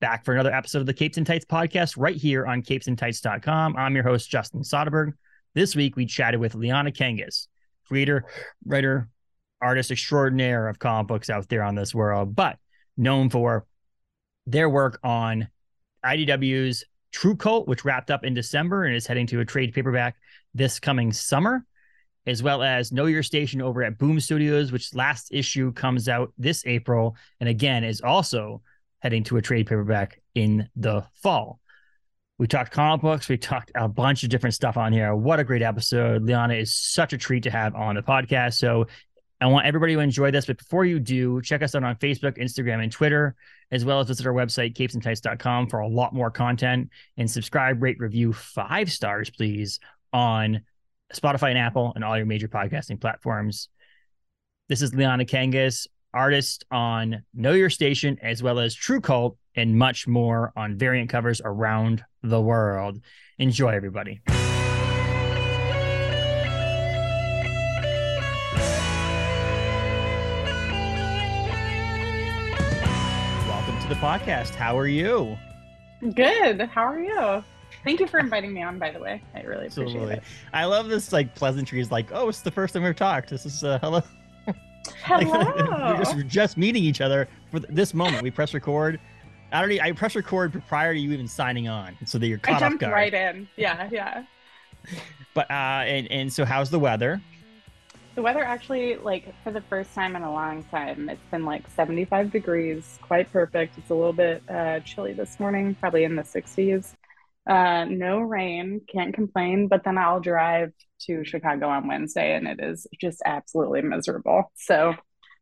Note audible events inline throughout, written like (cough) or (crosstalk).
back for another episode of the Capes and Tights podcast right here on capesandtights.com. I'm your host, Justin Soderberg. This week, we chatted with Liana Kangas, creator, writer, artist extraordinaire of comic books out there on this world, but known for their work on IDW's TRVE KVLT, which wrapped up in December and is heading to a trade paperback this coming summer, as well as Know Your Station over at Boom Studios, which last issue comes out this April, and again is also heading to a trade paperback in the fall. We talked comic books. We talked a bunch of different stuff on here. What a great episode. Liana is such a treat to have on the podcast. So I want everybody to enjoy this. But before you do, check us out on Facebook, Instagram, and Twitter, as well as visit our website, capesandtights.com, for a lot more content. And subscribe, rate, review five stars, please, on Spotify and Apple and all your major podcasting platforms. This is Liana Kangas, artist on Know Your Station, as well as TRVE KVLT, and much more on variant covers around the world. Enjoy, everybody. Welcome to the podcast. How are you? Good. How are you? Thank you for inviting me on, by the way. I really appreciate Absolutely. it. I love this like pleasantries, like, oh, it's the first time we've talked. This is uh, hello. Hello. like, (laughs) we're, just, we're just meeting each other for this moment. We press record. I already I press record prior to you even signing on, so that you're caught I jumped off guard. right in. Yeah, yeah. But uh, and and so how's the weather? The weather actually, like for the first time in a long time, it's been like 75 degrees, quite perfect. It's a little bit uh, chilly this morning, probably in the 60s. Uh, no rain, can't complain. But then I'll drive to Chicago on Wednesday, and it is just absolutely miserable. So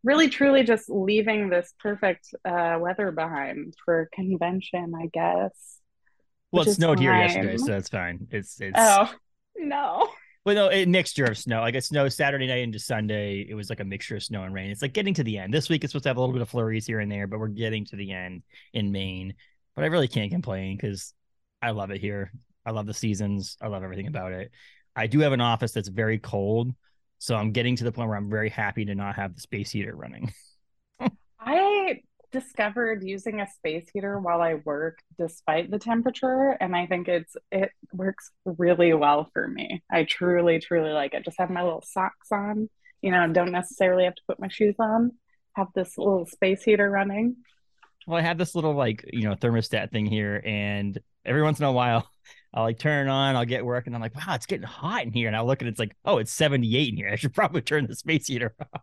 really truly just leaving this perfect uh, weather behind for convention, I guess. Well, it snowed here yesterday, so that's fine. It's it's oh no. Well, no, a mixture of snow. Like it snowed Saturday night into Sunday. It was like a mixture of snow and rain. It's like getting to the end. This week it's supposed to have a little bit of flurries here and there, but we're getting to the end in Maine. But I really can't complain because I love it here. I love the seasons. I love everything about it. I do have an office that's very cold, so I'm getting to the point where I'm very happy to not have the space heater running. (laughs) I discovered using a space heater while I work despite the temperature and I think it's it works really well for me. I truly truly like it. Just have my little socks on, you know, don't necessarily have to put my shoes on. Have this little space heater running. Well, I have this little like, you know, thermostat thing here and every once in a while (laughs) I'll like turn it on, I'll get work, and I'm like, wow, it's getting hot in here. And I look and it's like, oh, it's 78 in here. (laughs) I should probably turn the space heater (laughs) off.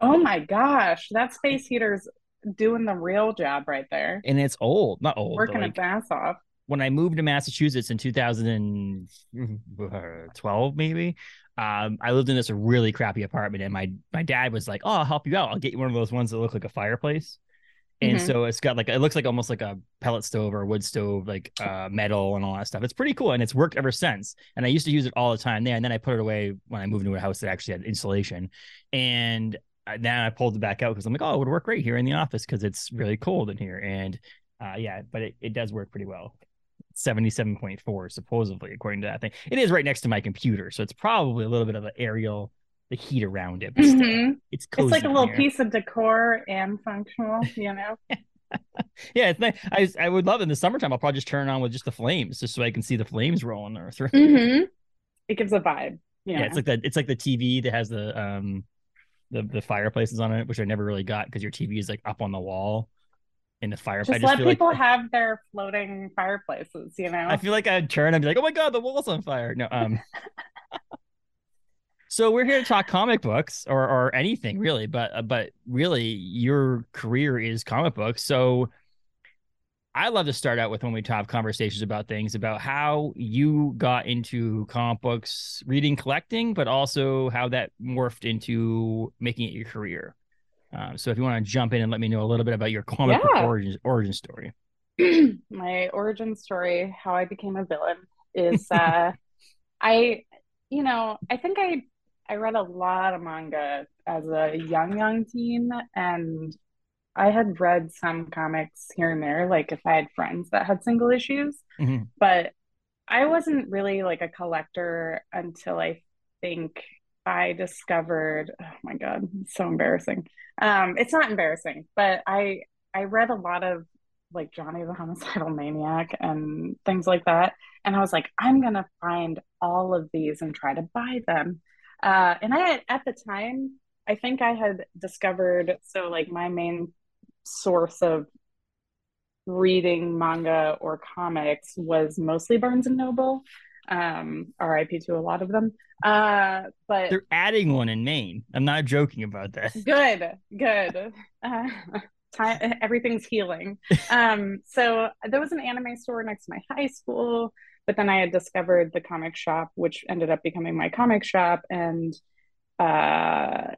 Oh my gosh, that space heater's doing the real job right there. And it's old, not old. Working like, its ass off. When I moved to Massachusetts in 2012, maybe, um, I lived in this really crappy apartment, and my my dad was like, "Oh, I'll help you out. I'll get you one of those ones that look like a fireplace." And mm-hmm. so it's got like it looks like almost like a pellet stove or a wood stove like uh, metal and all that stuff. It's pretty cool and it's worked ever since. And i used to use it all the time there and then i put it away when i moved into a house that actually had insulation. And now i pulled it back out because i'm like oh it would work great here in the office because it's really cold in here. And uh, yeah but it, it does work pretty well. 77.4 supposedly according to that thing. It is right next to my computer so it's probably a little bit of an aerial the heat around it. Mm-hmm. It's. It's like a little here. piece of decor and functional, you know. (laughs) yeah, it's nice. I I would love it in the summertime. I'll probably just turn on with just the flames, just so I can see the flames rolling through. Mm-hmm. It gives a vibe. Yeah. yeah, it's like the it's like the TV that has the um the the fireplaces on it, which I never really got because your TV is like up on the wall in the fireplace. Just, just let people like, have their floating fireplaces, you know. I feel like I'd turn and be like, "Oh my god, the wall's on fire!" No, um, (laughs) So we're here to talk comic books or or anything really, but uh, but really your career is comic books. So I love to start out with when we have conversations about things about how you got into comic books, reading, collecting, but also how that morphed into making it your career. Um, so if you want to jump in and let me know a little bit about your comic yeah. book origin origin story. (clears throat) My origin story, how I became a villain, is uh, (laughs) I, you know, I think I I read a lot of manga as a young, young teen, and I had read some comics here and there, like if I had friends that had single issues, mm-hmm. but I wasn't really like a collector until I think I discovered. Oh my god, it's so embarrassing. Um, it's not embarrassing, but I I read a lot of like Johnny the Homicidal Maniac and things like that. And I was like, I'm gonna find all of these and try to buy them. Uh, and I had at the time, I think I had discovered so like my main source of reading manga or comics was mostly Barnes and Noble. Um, RIP to a lot of them. Uh, but they're adding one in Maine. I'm not joking about that. Good, good. Uh, time, everything's healing. (laughs) um, so there was an anime store next to my high school, but then I had discovered the comic shop, which ended up becoming my comic shop, and uh,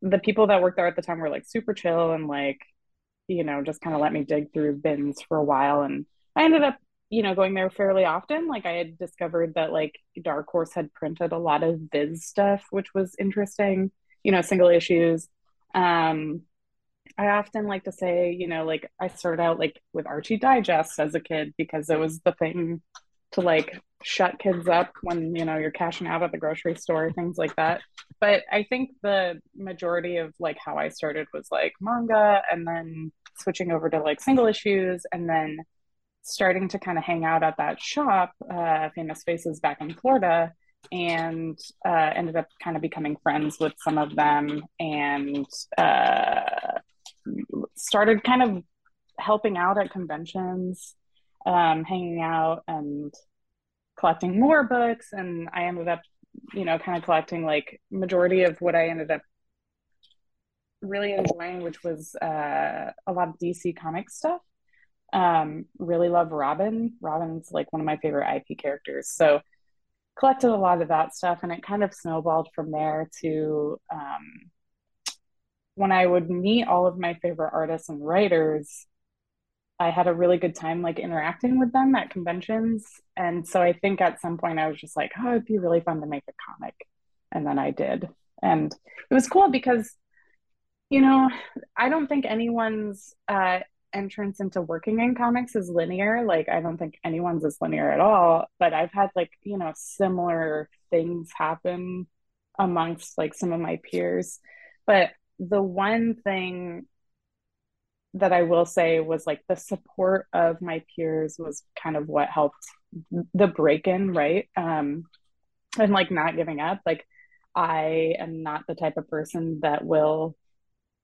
the people that worked there at the time were like super chill and like you know, just kind of let me dig through bins for a while. And I ended up, you know, going there fairly often. Like I had discovered that like Dark Horse had printed a lot of Viz stuff, which was interesting, you know, single issues. Um, I often like to say, you know, like I started out like with Archie Digest as a kid because it was the thing to like shut kids up when you know you're cashing out at the grocery store things like that. But i think the majority of like how i started was like manga and then switching over to like single issues and then starting to kind of hang out at that shop uh, famous faces back in florida and uh, ended up kind of becoming friends with some of them and uh, started kind of helping out at conventions um, hanging out and collecting more books. And I ended up, you know, kind of collecting like majority of what I ended up really enjoying, which was uh, a lot of DC comic stuff. Um, really love Robin. Robin's like one of my favorite IP characters. So collected a lot of that stuff, and it kind of snowballed from there to um, when I would meet all of my favorite artists and writers. I had a really good time like interacting with them at conventions. And so I think at some point I was just like, oh, it'd be really fun to make a comic. And then I did. And it was cool because, you know, I don't think anyone's uh, entrance into working in comics is linear. Like, I don't think anyone's is linear at all. But I've had like, you know, similar things happen amongst like some of my peers. But the one thing that I will say was like the support of my peers was kind of what helped the break in, right? Um, and like not giving up. Like, I am not the type of person that will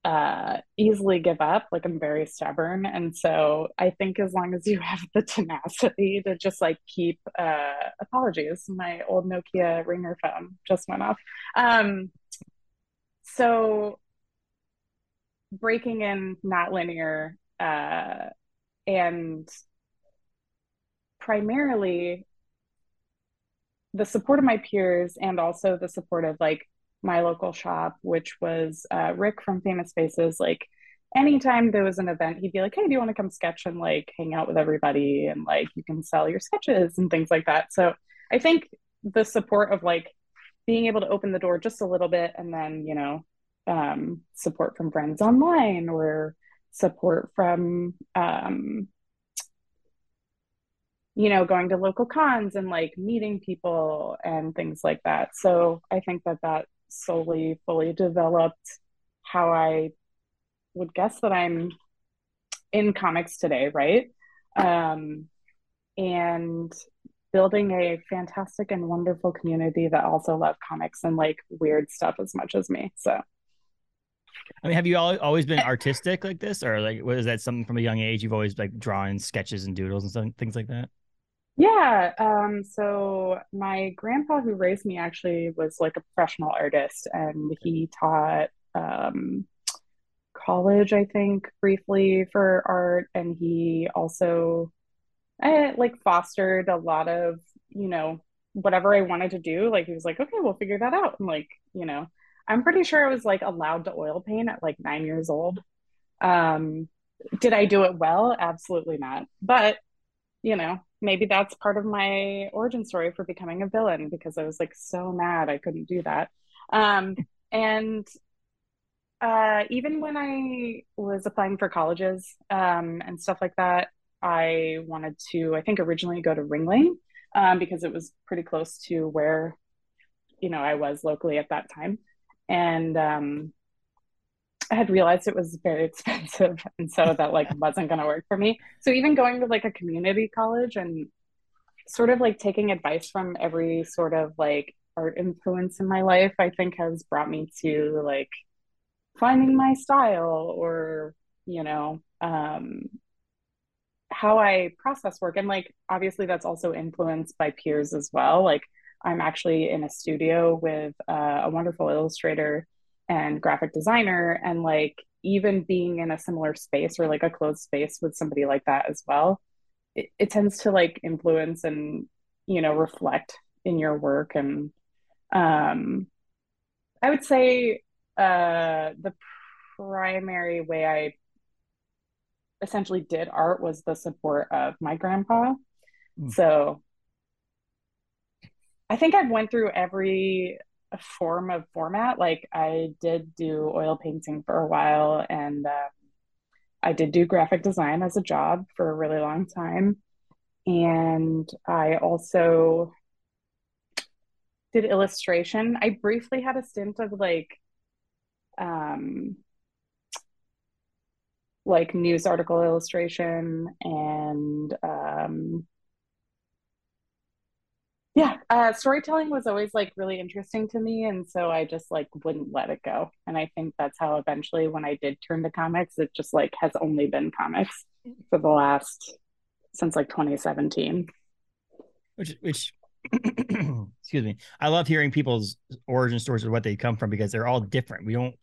uh easily give up like i'm very stubborn and so i think as long as you (laughs) have the tenacity to just like keep uh apologies my old nokia ringer phone just went off um so breaking in not linear uh, and primarily the support of my peers and also the support of like my local shop which was uh, rick from famous faces. Like anytime there was an event he'd be like hey do you want to come sketch and like hang out with everybody and like you can sell your sketches and things like that? So i think the support of like being able to open the door just a little bit and then you know um, support from friends online or support from um, you know going to local cons and like meeting people and things like that. So i think that that solely fully developed how i would guess that i'm in comics today right? Um, and building a fantastic and wonderful community that also love comics and like weird stuff as much as me so I mean, have you always been artistic like this, or like was that something from a young age? You've always like drawing sketches and doodles and some, things like that. Yeah. Um, so my grandpa who raised me actually was like a professional artist, and he taught um, college, I think, briefly for art, and he also I, like fostered a lot of you know whatever I wanted to do. Like he was like, okay, we'll figure that out, and like you know I'm pretty sure I was like allowed to oil paint at like nine years old. Um, did I do it well? Absolutely not. But you know, maybe that's part of my origin story for becoming a villain because I was like so mad I couldn't do that. Um, and uh, even when I was applying for colleges um, and stuff like that, I wanted to, I think originally go to Ringling um, because it was pretty close to where, you know, I was locally at that time and um, I had realized it was very (laughs) expensive, and so that like wasn't going to work for me. So even going to like a community college and sort of like taking advice from every sort of like art influence in my life, I think has brought me to like finding my style or you know um, how I process work. And like, obviously, that's also influenced by peers as well. Like, I'm actually in a studio with uh, a wonderful illustrator and graphic designer. And like, even being in a similar space or like a closed space with somebody like that as well, it, it tends to like influence and, you know, reflect in your work. And um, I would say uh, the primary way I essentially did art was the support of my grandpa. Mm. So I think I've went through every form of format. Like I did do oil painting for a while, and uh, I did do graphic design as a job for a really long time, and I also did illustration. I briefly had a stint of like um like news article illustration and um, yeah. Uh, storytelling was always like really interesting to me and so i just like wouldn't let it go. And i think that's how eventually when i did turn to comics it just like has only been comics for the last since like 2017 which which (clears throat) excuse me. I love hearing people's origin stories of what they come from because they're all different. We don't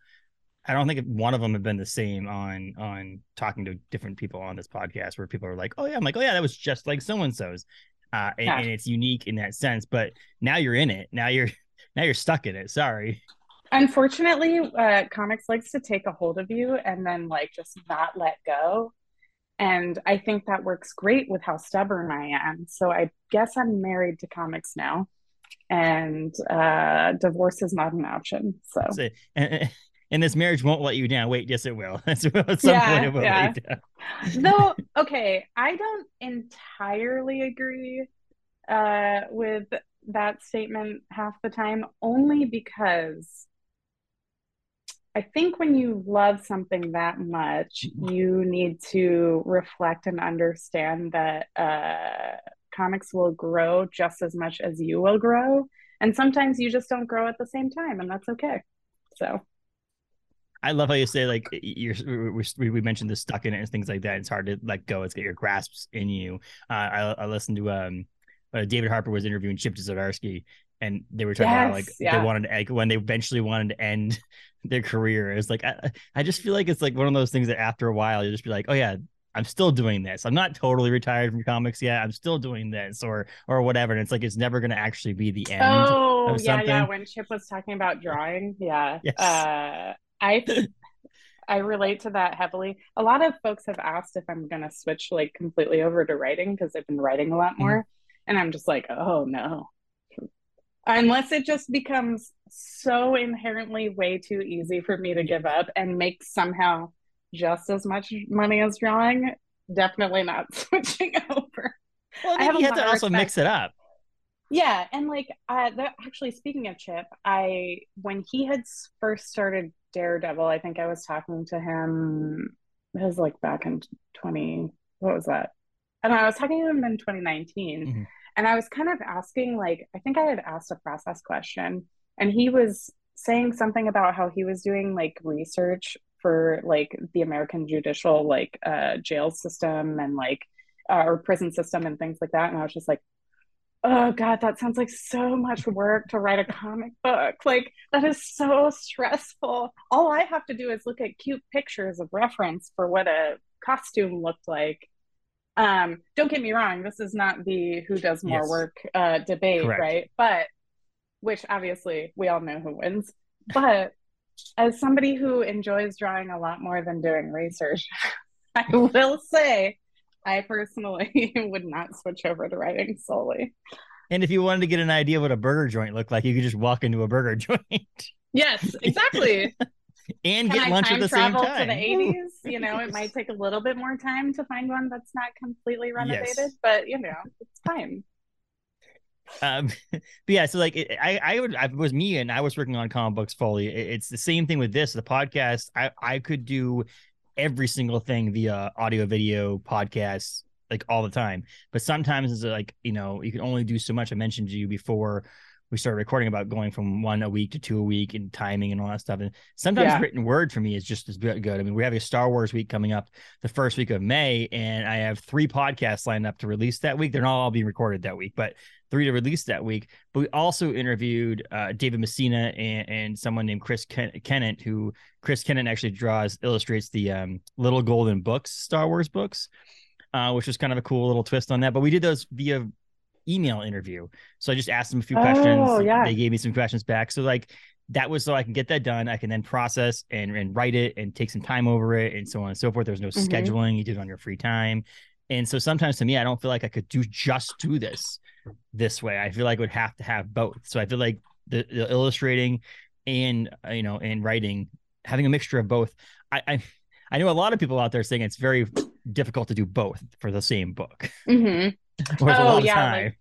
I don't think one of them have been the same on on talking to different people on this podcast where people are like, oh yeah, I'm like, oh yeah, that was just like so and so's, uh, and, yeah. and it's unique in that sense. But now you're in it. Now you're (laughs) now you're stuck in it. Sorry. Unfortunately, uh, comics likes to take a hold of you and then like just not let go. And I think that works great with how stubborn I am. So I guess I'm married to comics now, and uh, divorce is not an option. So. And, and this marriage won't let you down. Wait, yes, it will. (laughs) At some yeah, point, it will yeah. let you down. no, okay. I don't entirely agree uh, with that statement half the time, only because I think when you love something that much, you need to reflect and understand that uh, comics will grow just as much as you will grow. And sometimes you just don't grow at the same time, and that's okay. So. I love how you say like you're we, we mentioned the stuck in it and things like that. It's hard to let go. It's got your grasps in you. Uh, I, I listened to um uh, David Harper was interviewing Chip Zdarsky and they were talking yes, about like yeah. they wanted to like, when they eventually wanted to end (laughs) their career. It's like I, I just feel like it's like one of those things that after a while you'll just be like, oh yeah, I'm still doing this. I'm not totally retired from comics yet. I'm still doing this or or whatever. And it's like it's never going to actually be the end. Oh yeah, yeah. When Chip was talking about drawing, yeah. Yes. Uh, I (laughs) I relate to that heavily. A lot of folks have asked if I'm going to switch like completely over to writing because I've been writing a lot mm-hmm. more. Mm-hmm. And I'm just like, oh no. Unless it just becomes so inherently way too easy for me to give up and make somehow just as much money as drawing, definitely not (laughs) switching over. Well, I have you have to also mix it up. Yeah, and like uh, that, actually, speaking of Chip, I when he had first started Daredevil, I think I was talking to him. It was like back in twenty. What was that? I don't know. I was talking to him in 2019, mm-hmm. and I was kind of asking, like, I think I had asked a process question, and he was saying something about how he was doing like research for like the American judicial like uh, jail system and like uh, or prison system and things like that, and I was just like, oh god that sounds like so much work to write a comic book. Like that is so stressful. All i have to do is look at cute pictures of reference for what a costume looked like. Um don't get me wrong this is not the who does more yes. work uh debate Correct. right? But which obviously we all know who wins. But as somebody who enjoys drawing a lot more than doing research (laughs) i will say I personally (laughs) would not switch over to writing solely. And if you wanted to get an idea what a burger joint looked like, you could just walk into a burger (laughs) joint. Yes, exactly. (laughs) and Can get I lunch at the same time. To the 80s, you know, it might take a little bit more time to find one that's not completely renovated, yes. but you know, it's fine. Um, but yeah, so like it, I, I would, I was me and I was working on comic books fully. It, it's the same thing with this, the podcast. I, I could do every single thing via audio, video, podcasts, like all the time. But sometimes it's like, you know, you can only do so much. I mentioned to you before we started recording about going from one a week to two a week and timing and all that stuff. And sometimes yeah. written word for me is just as good. I mean, we have a Star Wars week coming up the first week of May, and I have three podcasts lined up to release that week. They're not all being recorded that week, but three to release that week. But we also interviewed uh, David Messina and, and, someone named Chris Ken- Kennett, who Chris Kennett actually draws, illustrates the um, Little Golden Books Star Wars books. Uh, which was kind of a cool little twist on that. But we did those via email interview. So I just asked them a few questions. Oh, yeah. They gave me some questions back. So like that was so I can get that done. I can then process and, and write it and take some time over it and so on and so forth. There's no mm-hmm. scheduling. You do it on your free time. And so sometimes to me, I don't feel like I could do just do this this way. I feel like I would have to have both. So I feel like the, the illustrating and uh, you know and writing having a mixture of both. I, I I know a lot of people out there saying it's very difficult to do both for the same book. Mm-hmm. (laughs) oh yeah, like,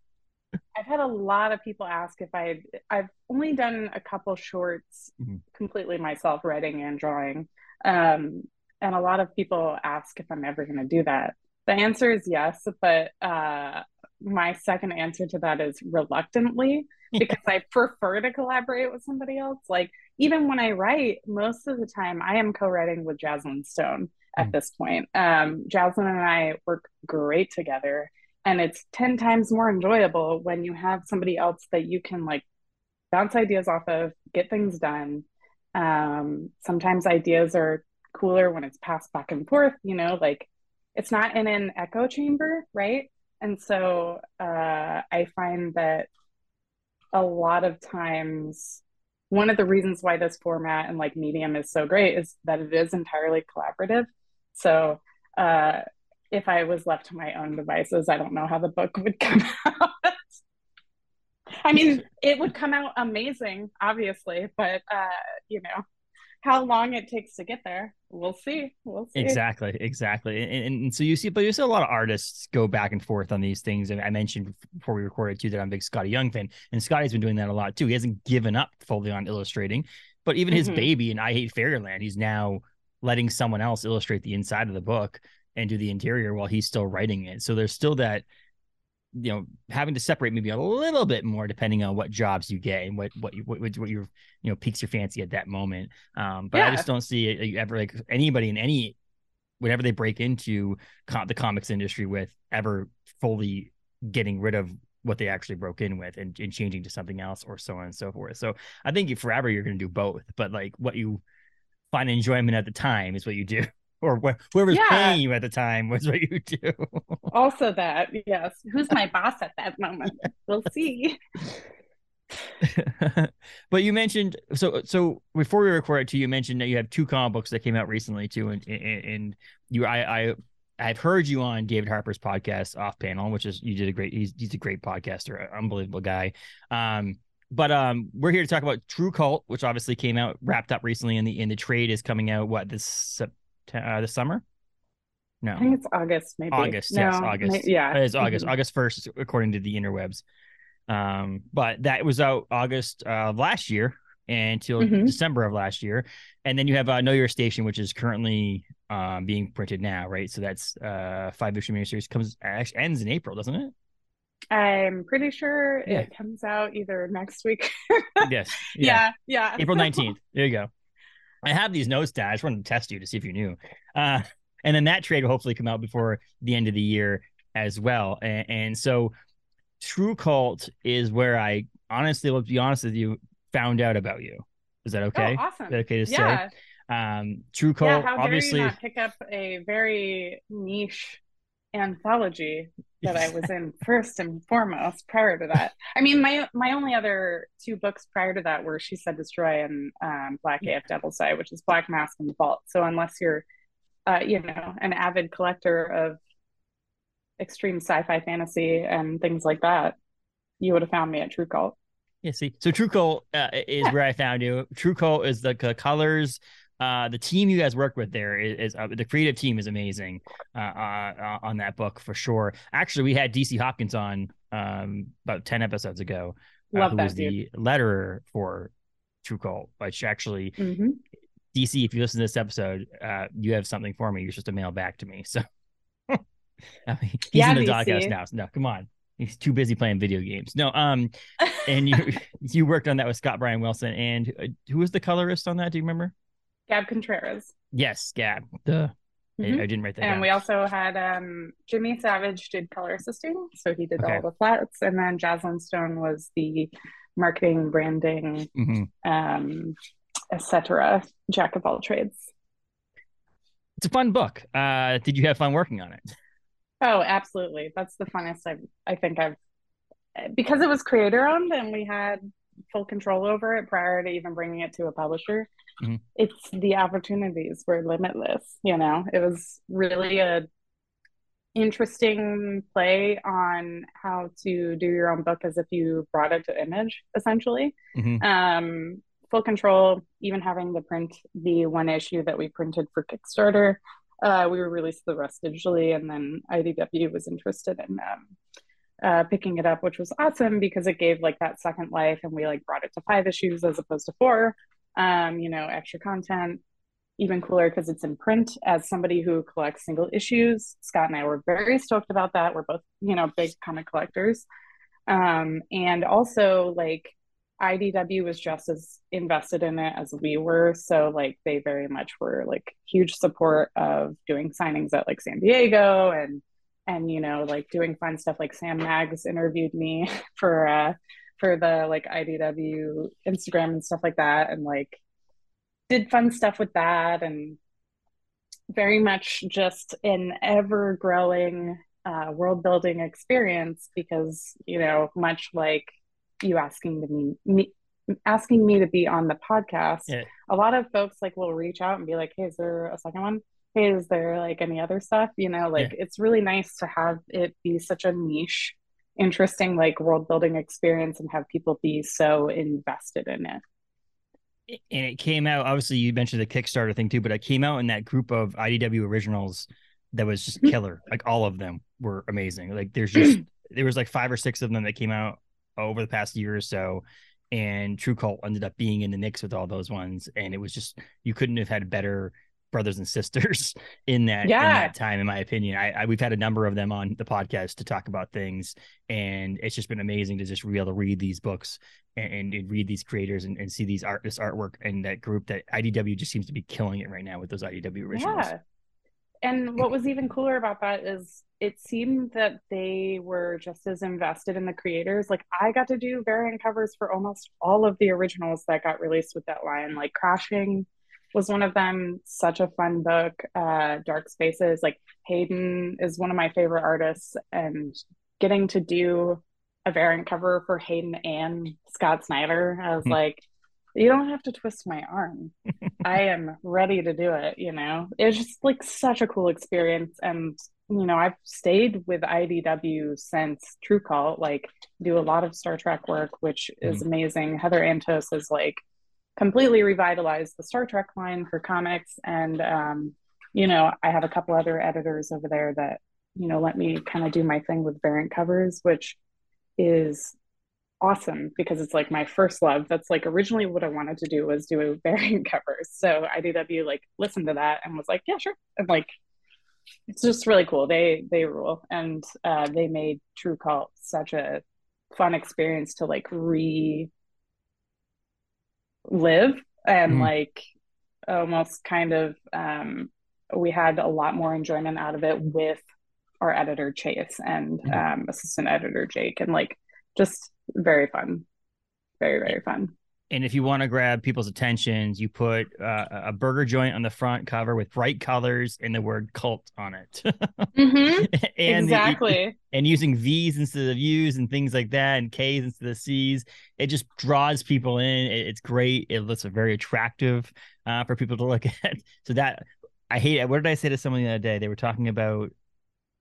I've had a lot of people ask if I I've only done a couple shorts mm-hmm. completely myself, writing and drawing, um, and a lot of people ask if I'm ever going to do that. The answer is yes, but uh, my second answer to that is reluctantly (laughs) because I prefer to collaborate with somebody else. Like even when I write, most of the time I am co-writing with Jaslyn Stone at mm. this point. Um, Jaslyn and I work great together and it's 10 times more enjoyable when you have somebody else that you can like bounce ideas off of get things done. Um, sometimes ideas are cooler when it's passed back and forth you know like it's not in an echo chamber right? And so uh, i find that a lot of times one of the reasons why this format and like medium is so great is that it is entirely collaborative. So uh, if I was left to my own devices, I don't know how the book (laughs) would come out. I mean, it would come out amazing, obviously, but uh, you know, how long it takes to get there, we'll see. We'll see. Exactly, exactly. And, and, so you see, but you see a lot of artists go back and forth on these things. And I mentioned before we recorded too that I'm a big Skottie Young fan, and Skottie's been doing that a lot too. He hasn't given up fully on illustrating, but even his mm-hmm. baby and I Hate Fairyland, he's now letting someone else illustrate the inside of the book and do the interior while he's still writing it. So there's still that, you know, having to separate maybe a little bit more depending on what jobs you get and what what you what, what your you know piques your fancy at that moment. Um, but yeah. I just don't see it ever like anybody in any whatever they break into com- the comics industry with ever fully getting rid of what they actually broke in with and, and changing to something else or so on and so forth. So I think forever you're going to do both, but like what you find enjoyment at the time is what you do. Or wh- whoever's yeah. paying you at the time was what you do. (laughs) also, that yes, who's my boss at that moment? We'll see. (laughs) but you mentioned so so before we recorded too, you mentioned that you have two comic books that came out recently too, and and, and you I I I've heard you on David Harper's podcast off panel, which is you did a great he's he's a great podcaster, unbelievable guy. Um, but um, we're here to talk about TRVE KVLT, which obviously came out wrapped up recently, and the in the trade is coming out what this uh, this summer? No, I think it's August. Maybe August. No, yes, August. yeah, it's August. Mm-hmm. August first, according to the interwebs. Um, but that was out August of last year until mm-hmm. December of last year, and then you have uh, Know Your Station, which is currently um being printed now, right? So that's uh five issue miniseries comes actually ends in April, doesn't it? I'm pretty sure yeah. it comes out either next week. (laughs) yes. Yeah. Yeah. yeah. April 19th. There you go. I have these notes down. I just wanted to test you to see if you knew. Uh, and then that trade will hopefully come out before the end of the year as well. And, and so TRVE KVLT is where I honestly, let's be honest with you, found out about you. Is that okay? Oh, awesome. That okay to yeah. say? Um, TRVE KVLT, yeah, how obviously. Dare you not pick up a very niche anthology that I was in first and foremost prior to that. I mean, my my only other two books prior to that were She Said Destroy and um, Black AF Devil's Eye, which is Black Mask and the Vault. So unless you're, uh, you know, an avid collector of extreme sci-fi fantasy and things like that, you would have found me at TRVE KVLT. Yeah, see, so TRVE KVLT uh, is yeah. where I found you. TRVE KVLT is the, the colors uh, the team you guys work with there is, is uh, the creative team is amazing uh, uh, on that book for sure. Actually, we had DC Hopkins on um, about 10 episodes ago, uh, Love who that was dude. the letterer for TRVE KVLT, which actually, Mhm. DC, if you listen to this episode, uh, you have something for me. You're supposed to mail back to me. So (laughs) I mean, he's Yeah, in the doghouse now. So no, come on. He's too busy playing video games. No, um, (laughs) and you (laughs) you worked on that with Scott Bryan Wilson, and who was the colorist on that? Do you remember? Gab Contreras. Yes, Gab. Duh. I-. I, didn't write that And down. we also had um, Jimmy Savage did color assisting, so he did Okay. all the flats, and then Jaslyn Stone was the marketing, branding, Mhm. um, etc. Jack of all trades. It's a fun book. Uh, did you have fun working on it? Oh, absolutely. That's the funnest I've, I think I've, because it was creator owned and we had full control over it prior to even bringing it to a publisher. Mhm. It's the opportunities were limitless, you know. It was really a interesting play on how to do your own book as if you brought it to image, essentially. Mhm. Um, full control, even having the print the one issue that we printed for Kickstarter. Uh, we released the rest digitally, and then IDW was interested in um, uh, picking it up, which was awesome because it gave like that second life, and we like brought it to five issues as opposed to four. Um, you know, extra content, even cooler because it's in print. As somebody who collects single issues, Scott and I were very stoked about that. We're both, you know, big comic collectors, um, and also like IDW was just as invested in it as we were. So like they very much were like huge support of doing signings at like San Diego and and you know like doing fun stuff like Sam Maggs interviewed me (laughs) for uh for the like IDW Instagram and stuff like that and like did fun stuff with that and very much just an ever growing uh, world building experience because you know much like you asking to me, me asking me to be on the podcast Yeah. a lot of folks like will reach out and be like hey is there a second one hey is there like any other stuff? You know like it's really nice to have it be such a niche interesting like world building experience and have people be so invested in it. And it came out obviously you mentioned the kickstarter thing too but it came out in that group of idw originals that was just Mhm. killer. Like all of them were amazing. Like there's just there was like five or six of them that came out over the past year or so and TRVE KVLT ended up being in the mix with all those ones and it was just you couldn't have had better brothers and sisters (laughs) in that in that time in my opinion I, I we've had a number of them on the podcast to talk about things and it's just been amazing to just be able to read these books and, and read these creators and, and see these art this artwork and that group that IDW just seems to be killing it right now with those IDW originals. Yeah. And what was even cooler about that is it seemed that they were just as invested in the creators. Like I got to do variant covers for almost all of the originals that got released with that line. Like Crashing was one of them. Such a fun book. Uh, Dark Spaces. Like Hayden is one of my favorite artists, and getting to do a variant cover for Hayden and Scott Snyder, I was Hmm. like, you don't have to twist my arm. (laughs) I am ready to do it, you know. It was just like such a cool experience and you know, I've stayed with IDW since TRVE KVLT, like do a lot of Star Trek work, which is amazing. Heather Antos is like completely revitalized the Star Trek line for comics and um, you know, I have a couple other editors over there that, you know, let me kind of do my thing with variant covers, which is awesome because it's like my first love. That's like originally what I wanted to do was do a (laughs) variant covers. So IDW like listened to that and was like, yeah, sure. And like, it's just really cool. They they rule, and uh, they made TRVE KVLT such a fun experience to like re live and Mhm. like almost kind of um, we had a lot more enjoyment out of it with our editor Chase and Mhm. um, assistant editor Jake, and like just very fun, very very fun. And if you want to grab people's attentions, you put uh, a burger joint on the front cover with bright colors and the word cult on it. Mm-hmm. (laughs) and the- exactly. and using V's instead of U's and things like that, and K's instead of C's. It just draws people in. It- it's great. It looks very attractive uh, for people to look (laughs) at. So that I hate it. What did I say to someone the other day? They were talking about,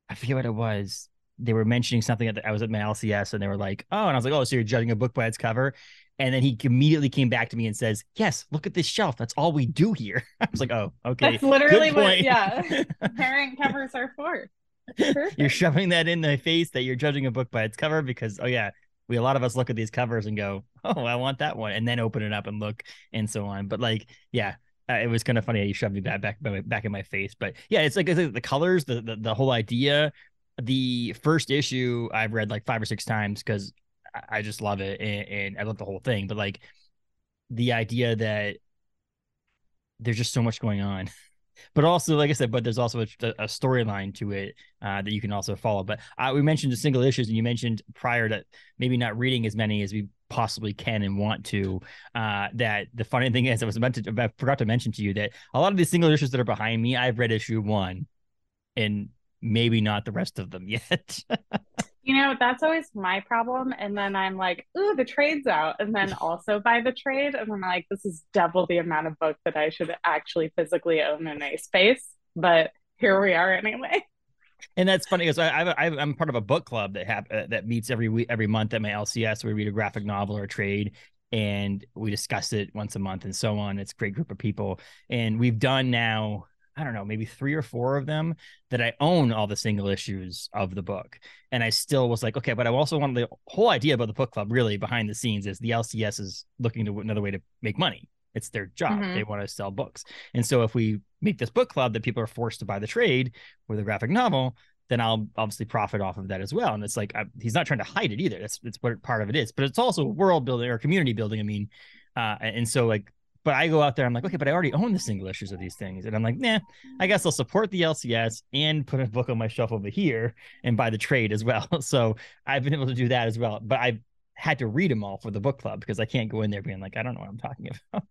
I forget what it was. They were mentioning something that I was at my LCS and they were like, oh, and I was like, oh, so you're judging a book by its cover. And then he immediately came back to me and says, yes, look at this shelf. That's all we do here. (laughs) I was like, oh, okay. That's literally what, yeah, (laughs) variant covers are for. you're shoving that in the face that you're judging a book by its cover because oh yeah, we a lot of us look at these covers and go, oh, I want that one, and then open it up and look and so on. But like, yeah, uh, it was kind of funny how you shoved me back back back in my face. But yeah, it's like, it's like the colors, the, the the whole idea. The first issue I've read like five or six times because I just love it and, and I love the whole thing. But like the idea that there's just so much going on (laughs) but also like i said but there's also a, a storyline to it uh, that you can also follow but uh, we mentioned the single issues and you mentioned prior that maybe not reading as many as we possibly can and want to uh, that the funny thing is i was meant to i forgot to mention to you that a lot of these single issues that are behind me i've read issue one and maybe not the rest of them (laughs) yet You know, that's always my problem. And then I'm like, ooh, the trade's out. And then also buy the trade. And I'm like, this is double the amount of book that I should actually physically own in a space. But here we are anyway. (laughs) And that's funny because I, am part of a book club that have uh, that meets every week, every month at my LCS. We read a graphic novel or a trade, and we discuss it once a month and so on. It's a great group of people, and we've done now I don't know, maybe three or four of them that I own all the single issues of the book. And I still was like, okay, but I also wanted the whole idea about the book club really behind the scenes is the LCS is looking to another way to make money. It's their job. Mm-hmm. They want to sell books. And so if we make this book club that people are forced to buy the trade or the graphic novel, then I'll obviously profit off of that as well. And it's like I, he's not trying to hide it either. That's that's what part of it is. But it's also world building or community building. I mean, uh, and so like but I go out there, I'm like, okay, but I already own the single issues of these things. And I'm like, nah, I guess I'll support the LCS and put a book on my shelf over here and buy the trade as well. (laughs) So I've been able to do that as well. But I've had to read them all for the book club because I can't go in there being like, I don't know what I'm talking (laughs) about.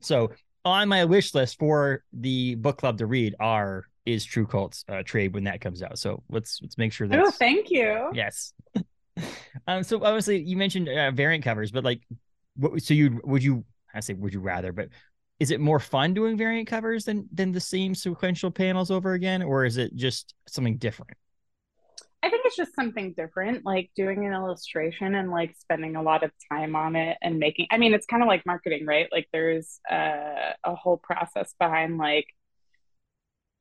so on my wish list for the book club to read are is TRVE KVLT's uh, trade when that comes out. So let's let's make sure that. Oh, thank you. Yes. (laughs) um. So obviously you mentioned uh, variant covers, but like, what? So you would you I say would you rather, but is it more fun doing variant covers than than the same sequential panels over again, or is it just something different? I think it's just something different, like doing an illustration and like spending a lot of time on it and making. I mean, it's kind of like marketing, right? Like there's a, a whole process behind like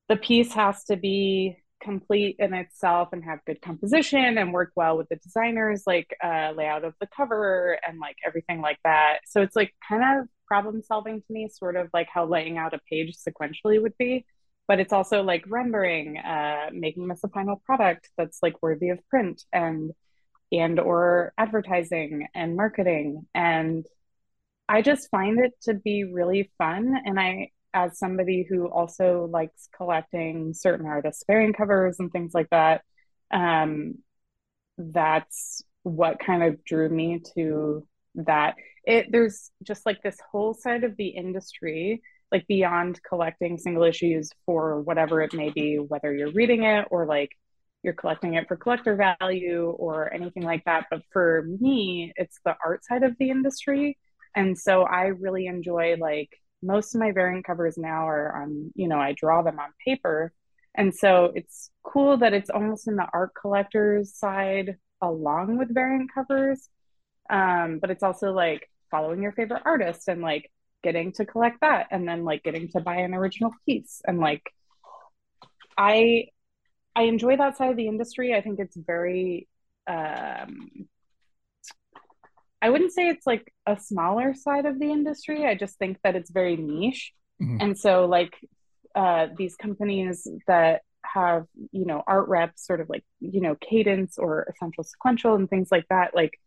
the piece has to be complete in itself and have good composition and work well with the designers like uh, layout of the cover and like everything like that. So it's like kind of problem solving to me sort of like how laying out a page sequentially would be. But it's also like rendering uh, making this a final product that's like worthy of print and and or advertising and marketing. And i just find it to be really fun and i as somebody who also likes collecting certain artists' variant covers and things like that, um, that's what kind of drew me to that. It there's just like this whole side of the industry, like beyond collecting single issues for whatever it may be, whether you're reading it or like you're collecting it for collector value or anything like that. But for me, it's the art side of the industry. And so I really enjoy like most of my variant covers now are on, you know, I draw them on paper. And so it's cool that it's almost in the art collectors side along with variant covers. Um, but it's also like following your favorite artist and like getting to collect that and then like getting to buy an original piece and like I I enjoy that side of the industry. I think it's very um I wouldn't say it's like a smaller side of the industry. I just think that it's very niche. Mm-hmm. And so, like, uh, these companies that have, you know, art reps, sort of like, you know, cadence or essential sequential and things like that, like,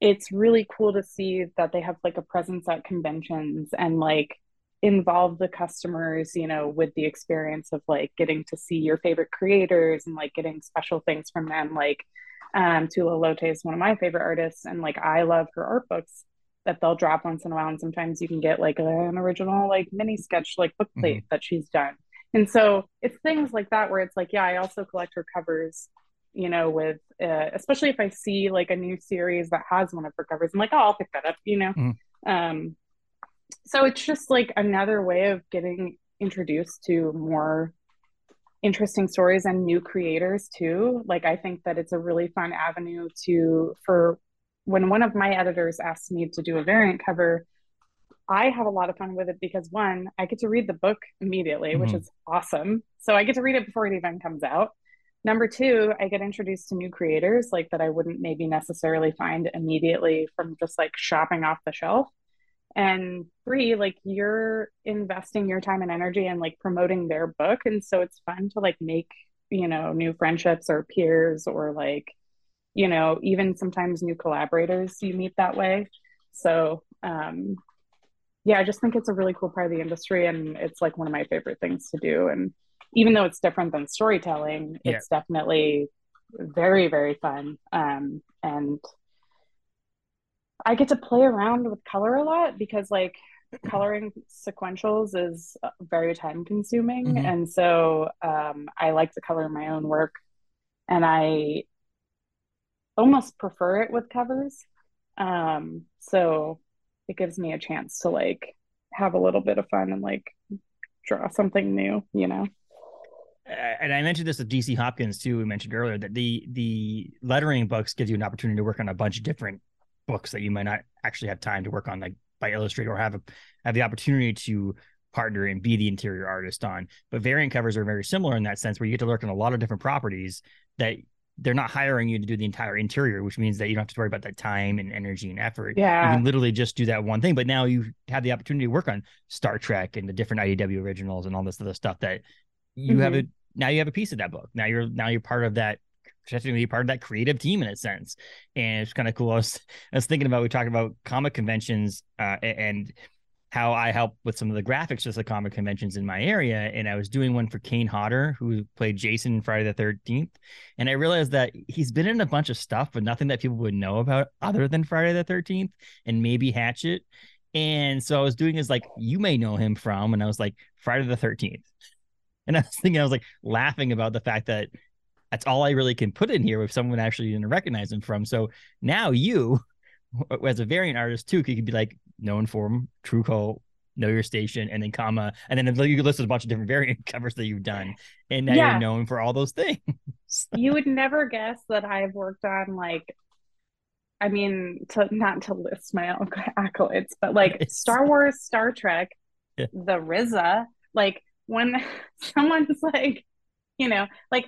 it's really cool to see that they have like a presence at conventions and like involve the customers, you know, with the experience of like getting to see your favorite creators and like getting special things from them. Like, um, Tula Lotay is one of my favorite artists, and like I love her art books that they'll drop once in a while. And sometimes you can get like an original like mini sketch like book plate mm-hmm. that she's done. And so it's things like that where it's like, yeah, I also collect her covers, you know, with uh, especially if I see like a new series that has one of her covers. I'm like, oh, I'll pick that up, you know. Mm-hmm. Um, so it's just like another way of getting introduced to more interesting stories and new creators too. Like I think that it's a really fun avenue to for when one of my editors asked me to do a variant cover, I have a lot of fun with it because one, I get to read the book immediately, mm-hmm. which is awesome. So I get to read it before it even comes out. Number two, I get introduced to new creators like that I wouldn't maybe necessarily find immediately from just like shopping off the shelf. And three, like you're investing your time and energy and like promoting their book. And so it's fun to like make, you know, new friendships or peers or like, you know, even sometimes new collaborators you meet that way. So um yeah, I just think it's a really cool part of the industry and it's like one of my favorite things to do. And even though it's different than storytelling, yeah. it's definitely very, very fun. Um, and I get to play around with color a lot because like coloring sequentials is very time consuming. Mm-hmm. And so um, I like to color my own work and I almost prefer it with covers. Um, so it gives me a chance to like have a little bit of fun and like draw something new, you know. And I mentioned this with DC Hopkins too. We mentioned earlier that the the lettering books gives you an opportunity to work on a bunch of different books that you might not actually have time to work on, like by Illustrator, or have a, have the opportunity to partner and be the interior artist on. But variant covers are very similar in that sense, where you get to work on a lot of different properties that they're not hiring you to do the entire interior, which means that you don't have to worry about that time and energy and effort. Yeah. You can literally just do that one thing. But now you have the opportunity to work on Star Trek and the different IDW originals and all this other stuff that you mm-hmm. have a now you have a piece of that book. Now you're now you're part of that be part of that creative team in a sense. And it's kind of cool. I was, I was thinking about we talked about comic conventions uh, and how I help with some of the graphics just the comic conventions in my area. And I was doing one for Kane Hodder, who played Jason in Friday the 13th. And I realized that he's been in a bunch of stuff, but nothing that people would know about other than Friday the 13th and maybe Hatchet. And so I was doing is like, you may know him from, and I was like, Friday the 13th. And I was thinking, I was like laughing about the fact that that's all I really can put in here if someone actually didn't recognize him from. So now you, (laughs) as a variant artist too, could be like, known for TRVE KVLT, Know Your Station, and then comma, and then you listed a bunch of different (laughs) variant covers that you've done, and now yeah. you're known for all those things. (laughs) you would never guess that I've worked on like, I mean, to not to list my own accolades, but like it's... Star Wars, Star Trek, yeah. the RZA, like when someone's like, you know, like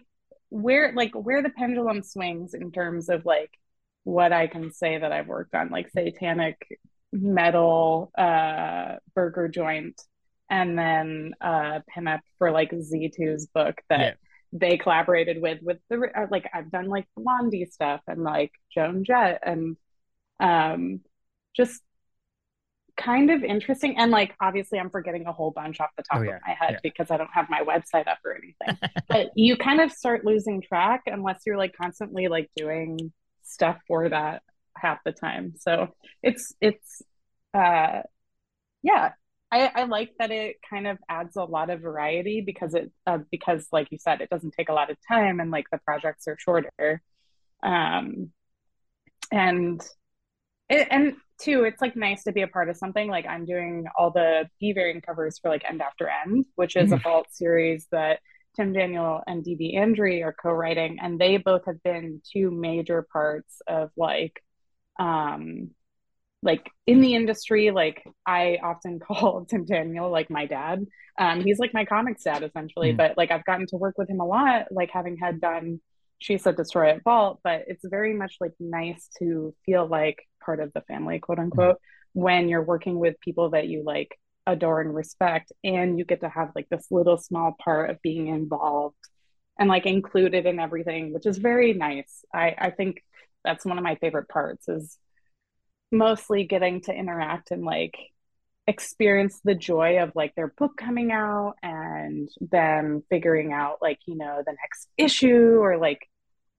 where like where the pendulum swings in terms of like what I can say that I've worked on, like satanic metal uh, burger joint and then uh, pinup for like Z2's book that yeah. they collaborated with with the uh, like I've done like Blondie stuff and like Joan Jett and um just kind of interesting and like obviously I'm forgetting a whole bunch off the top oh, yeah. of my head yeah. because I don't have my website up or anything. (laughs) but you kind of start losing track unless you're like constantly like doing stuff for that half the time. So it's it's uh yeah, I, I like that it kind of adds a lot of variety because it uh, because like you said, it doesn't take a lot of time and like the projects are shorter. Um and it, and two, it's like nice to be a part of something. Like I'm doing all the B variant covers for like End After End, which is mm-hmm. a vault series that Tim Daniel and DB Andry are co-writing, and they both have been two major parts of like um like in the industry like i often (laughs) call tim daniel like my dad um he's like my comics dad essentially mm. but like i've gotten to work with him a lot like having had done she said destroy it vault but it's very much like nice to feel like part of the family quote unquote mm. when you're working with people that you like adore and respect and you get to have like this little small part of being involved and like included in everything which is very nice i i think that's one of my favorite parts is mostly getting to interact and like experience the joy of like their book coming out and them figuring out like you know the next issue or like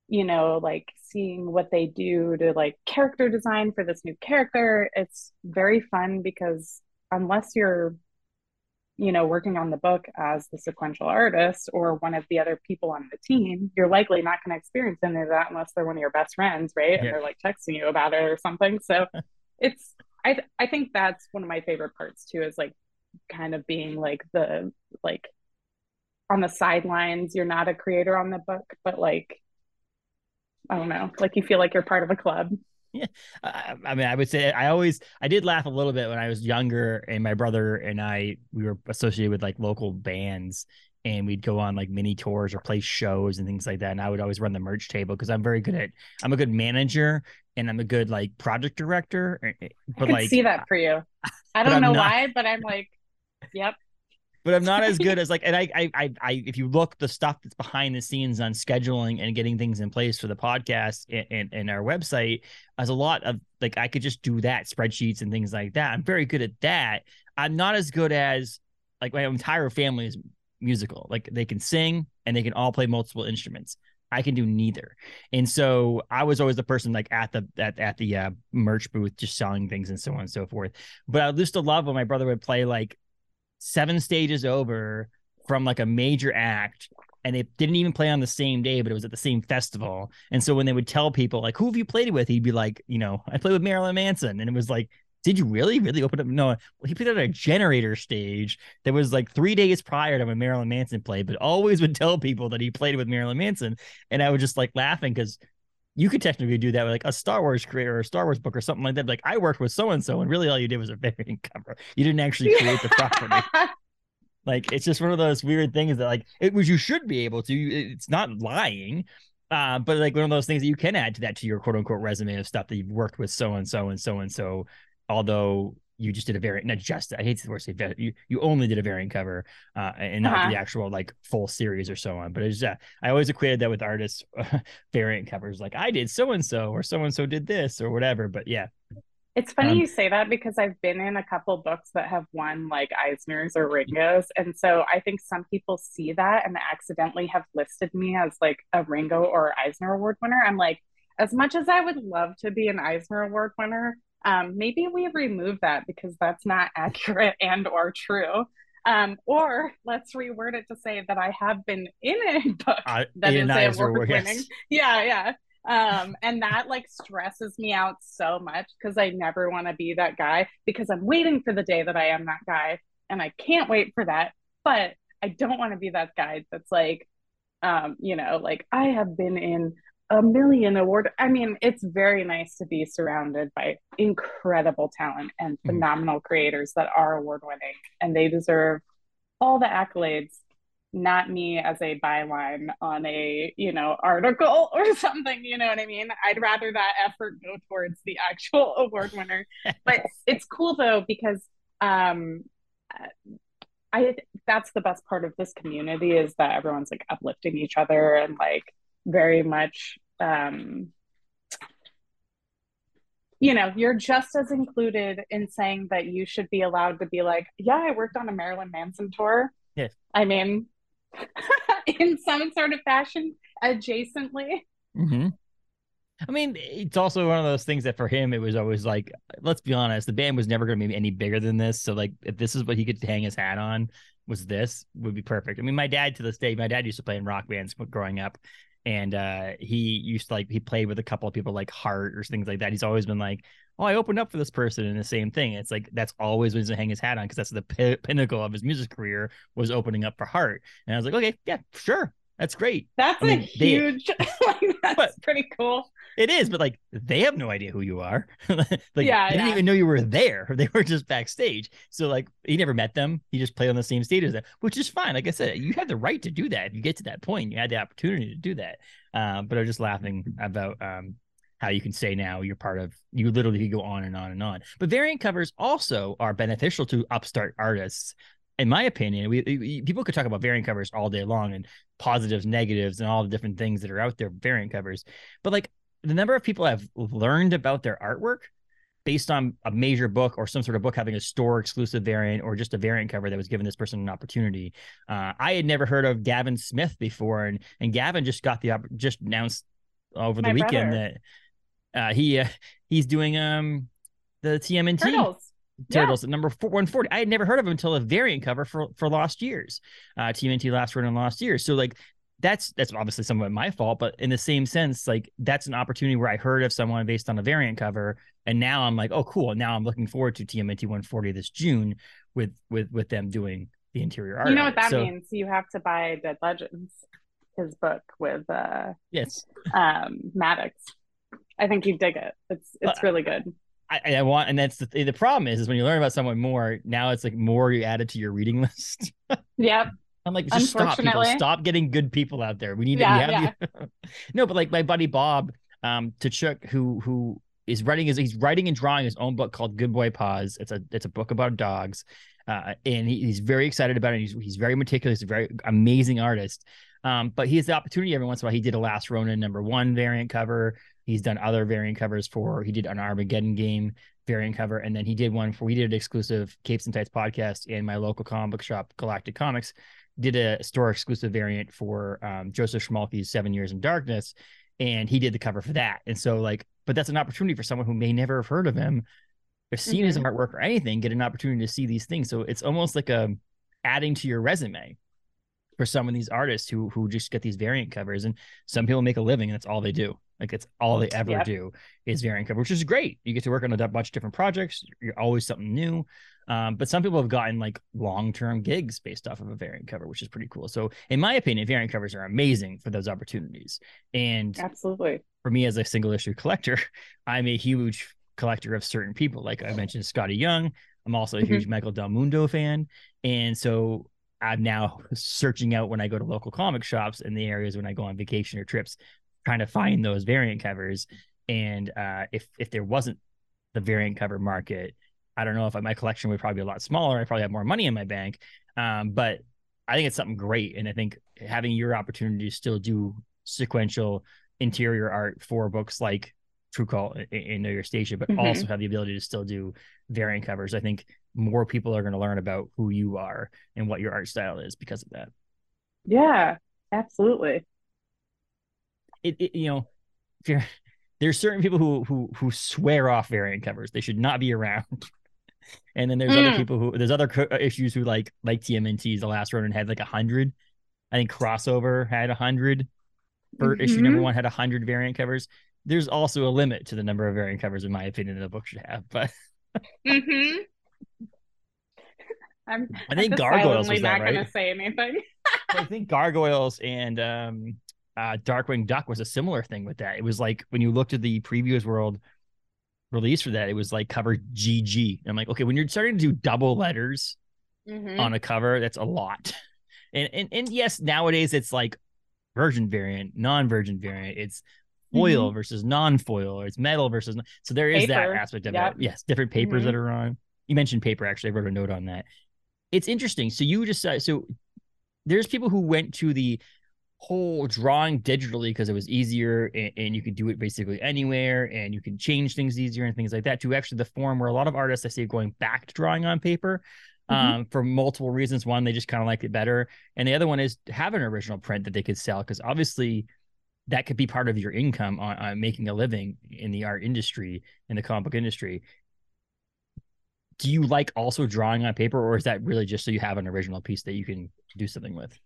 you know like seeing what they do to like character design for this new character it's very fun because unless you're you know working on the book as the sequential artist or one of the other people on the team you're likely not going to experience any of that unless they're one of your best friends right? And they're like texting you about it or something. So (laughs) it's i th- i think that's one of my favorite parts too is like kind of being like the like on the sidelines you're not a creator on the book but like i don't know like you feel like you're part of a club Yeah, I, I, mean, I would say I always I did laugh a little bit when I was younger, and my brother and I we were associated with like local bands, and we'd go on like mini tours or play shows and things like that. And I would always run the merch table because I'm very good at I'm a good manager and I'm a good like project director. Eh, eh, but I like see that for you. I don't know not, why, but I'm like, yep but I'm not as good as like, and I, I, I, I, if you look the stuff that's behind the scenes on scheduling and getting things in place for the podcast and, and, and our website, as a lot of like, I could just do that spreadsheets and things like that. I'm very good at that. I'm not as good as like my entire family is musical. Like they can sing and they can all play multiple instruments. I can do neither. And so I was always the person like at the at, at the uh, merch booth just selling things and so on and so forth. But I used to love when my brother would play like seven stages over from like a major act and it didn't even play on the same day, but it was at the same festival. And so when they would tell people like, "Who have you played with?" He'd be like, "You know, I played with Marilyn Manson," and it was like, "Did you really, really open up?" No, well, he played at a generator stage that was like three days prior to when Marilyn Manson played, but always would tell people that he played with Marilyn Manson, and I was just like laughing because you could technically do that with like a Star Wars creator or a Star Wars book or something like that. Like I worked with so and so, and really all you did was a (laughs) variant cover. You didn't actually create the property. (laughs) like it's just one of those weird things that like it was you should be able to. It's not lying. Uh, but like one of those things that you can add to that to your quote unquote resume of stuff that you've worked with so and so and so and so. Although you just did a variant, not just I hate the word say you you only did a variant cover uh, and not uh-huh. the actual like full series or so on. But it's uh, I always equated that with artists (laughs) variant covers, like I did so and so or so and so did this or whatever. But yeah. It's funny um, you say that because I've been in a couple books that have won like Eisners or Ringos. And so I think some people see that and accidentally have listed me as like a Ringo or Eisner Award winner. I'm like, as much as I would love to be an Eisner Award winner, um, maybe we remove that because that's not (laughs) accurate and or true. Um, or let's reword it to say that I have been in a (laughs) book that is award winning. Yeah, yeah. Um, and that like stresses me out so much because I never want to be that guy because I'm waiting for the day that I am that guy and I can't wait for that. But I don't want to be that guy that's like, um, you know, like I have been in a million award. I mean, it's very nice to be surrounded by incredible talent and mm. phenomenal mm. creators that are award winning and they deserve all the accolades, not me as a byline on a, you know, article (laughs) or something, you know what I mean? I'd rather that effort go towards the actual (laughs) award winner. but it's cool though because um I that's the best part of this community is that everyone's like uplifting each other and like very much um, you know, you're just as included in saying that you should be allowed to be like, yeah, I worked on a Marilyn Manson tour. Yes. I mean, (laughs) in some sort of fashion, adjacently. Mm-hmm. I mean, it's also one of those things that for him, it was always like, let's be honest, the band was never going to be any bigger than this. So, like, if this is what he could hang his hat on, was this would be perfect. I mean, my dad to this day, my dad used to play in rock bands growing up, and uh, he used to like he played with a couple of people like Heart or things like that. He's always been like, "Oh, I opened up for this person," and the same thing. It's like that's always when to hang his hat on because that's the p- pinnacle of his music career was opening up for Heart. And I was like, "Okay, yeah, sure, that's great." That's I mean, a huge. They, (laughs) like, that's but, pretty cool. It is, but like they have no idea who you are. (laughs) like yeah, they didn't even know you were there. (laughs) They were just backstage. So like he never met them. He just played on the same stage as them, which is fine. Like I said, you have the right to do that. If you get to that point, you had the opportunity to do that. Uh, but I'm just laughing about um, how you can say now you're part of you literally go on and on and on. But variant covers also are beneficial to upstart artists in my opinion, we, we, people could talk about variant covers all day long and positives, negatives, and all the different things that are out there, variant covers. But like the number of people have learned about their artwork based on a major book or some sort of book having a store exclusive variant or just a variant cover that was given this person an opportunity. Uh, I had never heard of Gavin Smith before, and and Gavin just got the just announced over the weekend brother. that uh, he uh, he's doing um the TMNT Turtles. Turtles yeah. at number 140. I had never heard of him until a variant cover for for Lost Years, uh, TMNT Last Ronin Lost Years. So like that's that's obviously somewhat my fault, but in the same sense, like that's an opportunity where I heard of someone based on a variant cover, and now I'm like, oh, cool. Now I'm looking forward to TMNT 140 this June with with with them doing the interior art. You know what that so, means? You have to buy Dead Legends, his book with uh yes, um Maddox. I think you dig it. It's it's really good. I, I want, and that's the the problem is, is when you learn about someone more. Now it's like more you added to your reading (laughs) list. yep. I'm like, just stop, people. Stop getting good people out there. We need yeah, to. We have yeah. (laughs) no, but like my buddy Bob, um, Tkachuk, who who is writing his he's writing and drawing his own book called Good Boy Paws. It's a it's a book about dogs, uh, and he, he's very excited about it. He's he's very meticulous, a very amazing artist. Um, but he has the opportunity every once in a while. He did a Last Ronin number one variant cover. He's done other variant covers for. He did an Armageddon game variant cover, and then he did one for. We did an exclusive Capes and Tights podcast in my local comic book shop, Galactic Comics. Did a store exclusive variant for um, Joseph Schmalke's Seven Years in Darkness, and he did the cover for that. And so, like, but that's an opportunity for someone who may never have heard of him, or seen mm-hmm. his artwork or anything, get an opportunity to see these things. So it's almost like a adding to your resume for some of these artists who who just get these variant covers. And some people make a living, and that's all they do. Like it's all they ever yep. do is variant cover, which is great. You get to work on a bunch of different projects. You're always something new. Um, but some people have gotten like long-term gigs based off of a variant cover, which is pretty cool. So in my opinion, variant covers are amazing for those opportunities. And absolutely for me as a single issue collector, (laughs) I'm a huge collector of certain people. Like I mentioned Skottie Young. I'm also a mm-hmm. huge Michael Del Mundo fan. And so I'm now (laughs) searching out when I go to local comic shops in the areas when I go on vacation or trips, trying to find those variant covers. And uh, if if there wasn't the variant cover market, I don't know if my collection would probably be a lot smaller. I probably have more money in my bank. Um, but I think it's something great. And I think having your opportunity to still do sequential interior art for books like TRVE KVLT and Know Your Station, but mm-hmm. also have the ability to still do variant covers. I think more people are going to learn about who you are and what your art style is because of that. Yeah, absolutely. It, it you know, (laughs) there's certain people who who who swear off variant covers. They should not be around. (laughs) and then there's mm. other people who there's other uh, issues who like like TMNT's the last Ronin had like a hundred. I think crossover had a hundred. For mm-hmm. issue number one had a hundred variant covers. There's also a limit to the number of variant covers, in my opinion, that a book should have. But mm-hmm. (laughs) I'm, I think I'm Gargoyles was that, not right? gonna say anything. I think Gargoyles and um, uh, Darkwing Duck was a similar thing with that. It was like when you looked at the Previews World release for that, it was like cover GG. And I'm like, okay, when you're starting to do double letters mm-hmm. on a cover, that's a lot. (laughs) And, and and yes, nowadays it's like virgin variant, non-virgin variant. It's foil mm-hmm. versus non-foil, or it's metal versus so there is Paper. that aspect of yep. it. Yes, different papers mm-hmm. that are on. You mentioned paper. Actually, I wrote a note on that. It's interesting. So you just uh, so there's people who went to the whole drawing digitally because it was easier and, and, you could do it basically anywhere and you can change things easier and things like that to actually the form where a lot of artists I see going back to drawing on paper mm-hmm. um, for multiple reasons. One, they just kind of like it better. And the other one is have an original print that they could sell because obviously that could be part of your income on, on making a living in the art industry, in the comic book industry. Do you like also drawing on paper or is that really just so you have an original piece that you can do something with?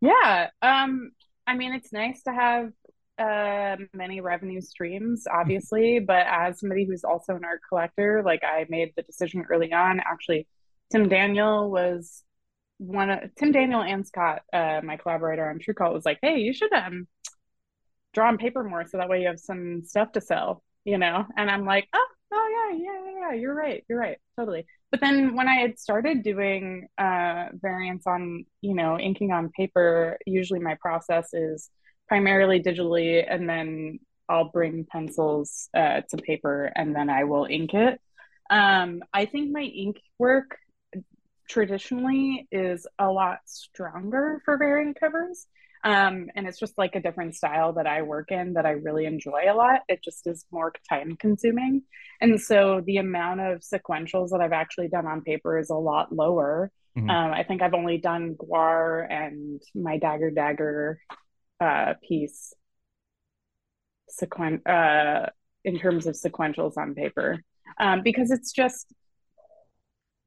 Yeah. Um, I mean, it's nice to have uh, many revenue streams, obviously, but as somebody who's also an art collector, like I made the decision early on. Actually, Tim Daniel was one of Tim Daniel and Scott, uh, my collaborator on TRVE KVLT, was like, "Hey, you should um draw on paper more, so that way you have some stuff to sell," you know. And I'm like, "Oh, oh yeah, yeah, yeah, you're right, you're right, totally." but then when I had started doing uh, variants on, you know, inking on paper, usually my process is primarily digitally, and then I'll bring pencils uh, to paper, and then I will ink it. Um, I think my ink work traditionally is a lot stronger for variant covers. Um, and it's just like a different style that I work in that I really enjoy a lot. It just is more time consuming. And so the amount of sequentials that I've actually done on paper is a lot lower. Mm-hmm. Um, I think I've only done Gwar and my Dagger Dagger uh, piece sequen- uh, in terms of sequentials on paper um, because it's just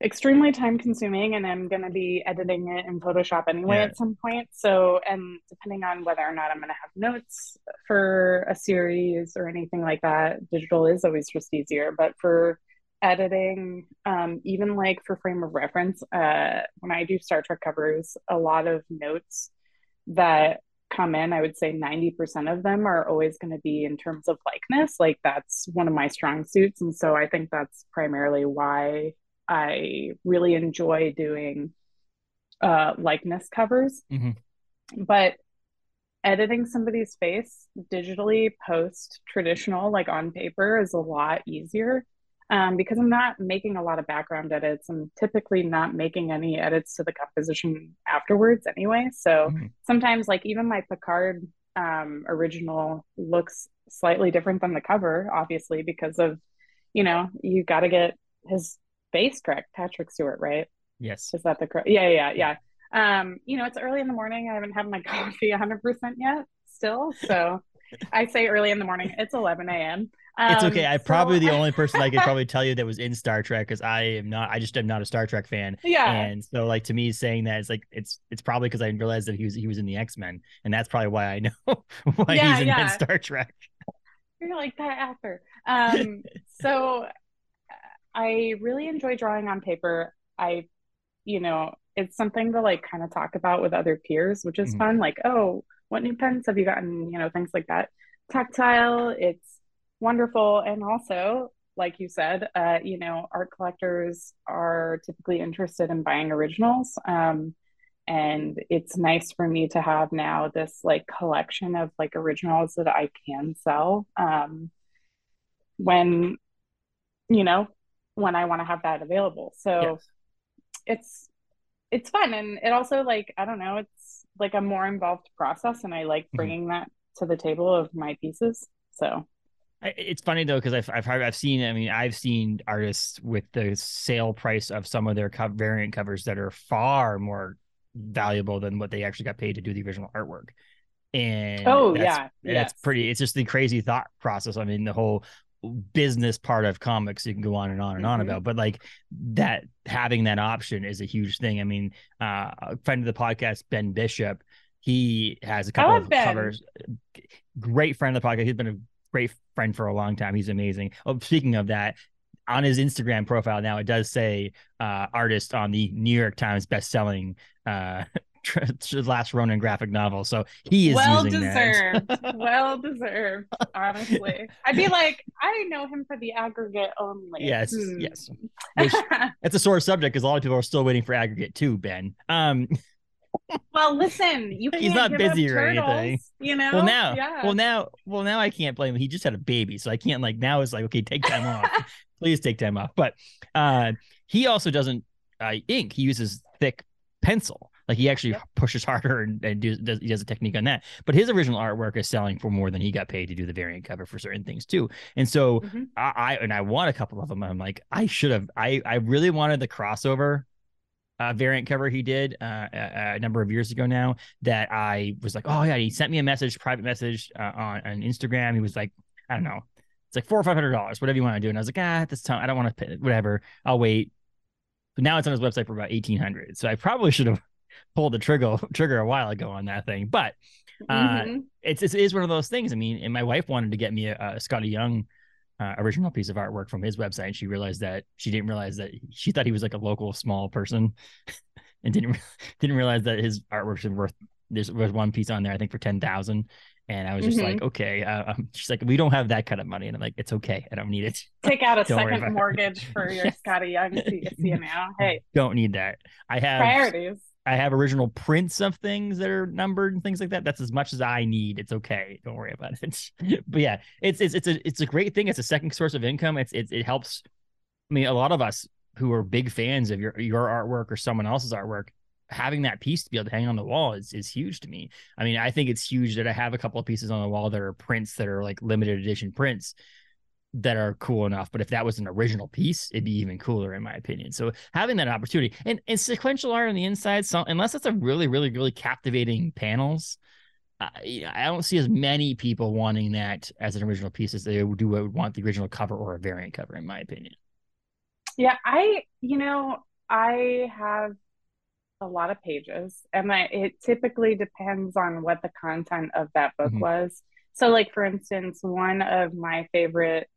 extremely time consuming and I'm going to be editing it in Photoshop anyway yeah. at some point. So, and depending on whether or not I'm going to have notes for a series or anything like that, digital is always just easier. But for editing, um, even like for frame of reference, uh, when I do Star Trek covers, a lot of notes that come in, I would say 90% of them are always going to be in terms of likeness. Like that's one of my strong suits. And so I think that's primarily why I really enjoy doing uh, likeness covers. Mm-hmm. But editing somebody's face digitally post traditional, like on paper, is a lot easier um, because I'm not making a lot of background edits. I'm typically not making any edits to the composition afterwards anyway. So mm-hmm. sometimes, like even my Picard um, original looks slightly different than the cover, obviously, because of, you know, you got to get his face correct, Patrick Stewart, right? Yes. Is that the correct? Yeah, yeah, yeah. Um, you know, it's early in the morning. I haven't had my (laughs) coffee 100% yet still. So I say early in the morning. It's 11 a.m. Um, it's okay. I'm so... probably the only person I could (laughs) probably tell you that was in Star Trek because I am not. I just am not a Star Trek fan. Yeah. And so, like to me, saying that it's like it's it's probably because I realized that he was he was in the X Men, and that's probably why I know (laughs) why yeah, he's in, yeah. Star Trek. You're like that actor. Um. so, I really enjoy drawing on paper. I, you know, it's something to like kind of talk about with other peers, which is mm-hmm. fun. Like, oh, what new pens have you gotten? You know, things like that. Tactile. It's wonderful. And also, like you said, uh, you know, art collectors are typically interested in buying originals. Um, and it's nice for me to have now this like collection of like originals that I can sell um, when, you know, when I want to have that available. So yes. it's it's fun and it also like I don't know, it's like a more involved process, and I like mm-hmm. bringing mm-hmm. that to the table of my pieces. So it's funny though because I've I've I've seen I mean I've seen artists with the sale price of some of their co- variant covers that are far more valuable than what they actually got paid to do the original artwork. And oh yeah, that's yes. pretty. It's just the crazy thought process. I mean, the whole business part of comics you can go on and on and mm-hmm. on about but like that having that option is a huge thing i mean uh a friend of the podcast ben bishop he has a couple of ben. covers great friend of the podcast he's been a great friend for a long time. He's amazing. Oh, speaking of that, on his Instagram profile now, it does say uh, artist on the New York Times best-selling uh, (laughs) last Ronin graphic novel. So he is well deserved. (laughs) well deserved. Honestly, I'd be like, I know him for the aggregate only. Yes, hmm. yes. Which, (laughs) it's a sore subject because a lot of people are still waiting for aggregate too. Ben. Um, well, listen, you he's not busy or turtles, anything. You know. Well, now, yeah. well now, well now, I can't blame him. He just had a baby, so I can't like now. It's like okay, take time off. Please take time off. But uh, he also doesn't uh, ink. He uses thick pencil. Like he actually pushes harder and, and do, does, he does a technique on that. But his original artwork is selling for more than he got paid to do the variant cover for certain things too. And so mm-hmm. I, I, and I want a couple of them. I'm like I should have. I I really wanted the crossover uh, variant cover he did uh, a, a, number of years ago now that I was like, oh yeah, he sent me a message, private message uh, on, on Instagram. He was like, I don't know, it's like four or five hundred dollars, whatever you want to do. And I was like, ah, this time, I don't want to pay, whatever. I'll wait. But now it's on his website for about eighteen hundred. So I probably should have pulled the trigger (laughs) trigger a while ago on that thing. But uh, mm-hmm. it's, it's it is one of those things. I mean, and my wife wanted to get me a, a Skottie Young uh, original piece of artwork from his website and she realized that she didn't realize that she thought he was like a local small person (laughs) and didn't (laughs) didn't realize that his artwork was worth there's was one piece on there I think for 10,000 and I was just mm-hmm. like okay uh, um, she's like we don't have that kind of money and I'm like it's okay I don't need it take out a second mortgage for your Skottie Young you know hey don't need that I have priorities I have original prints of things that are numbered and things like that. That's as much as I need. It's okay. Don't worry about it. (laughs) but yeah, it's it's it's a it's a great thing. It's a second source of income. It's it it helps. I mean, a lot of us who are big fans of your your artwork or someone else's artwork, having that piece to be able to hang on the wall is is huge to me. I mean, I think it's huge that I have a couple of pieces on the wall that are prints that are like limited edition prints that are cool enough. But if that was an original piece, it'd be even cooler, in my opinion. So having that opportunity and, and sequential art on the inside, so unless it's a really, really, really captivating panels, uh, I don't see as many people wanting that as an original piece as they would do would want the original cover or a variant cover, in my opinion. Yeah, I, you know, I have a lot of pages, and I, it typically depends on what the content of that book mm-hmm. was. So, like for instance, one of my favorite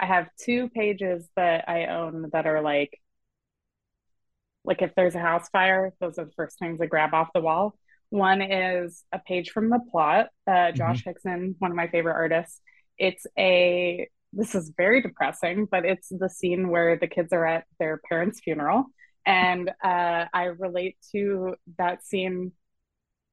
I have two pages that I own that are like like if there's a house fire, those are the first things I grab off the wall. One is a page from the plot. Uh, Josh mm-hmm. Hixson, one of my favorite artists. It's a this is very depressing, but it's the scene where the kids are at their parents' funeral, and uh, I relate to that scene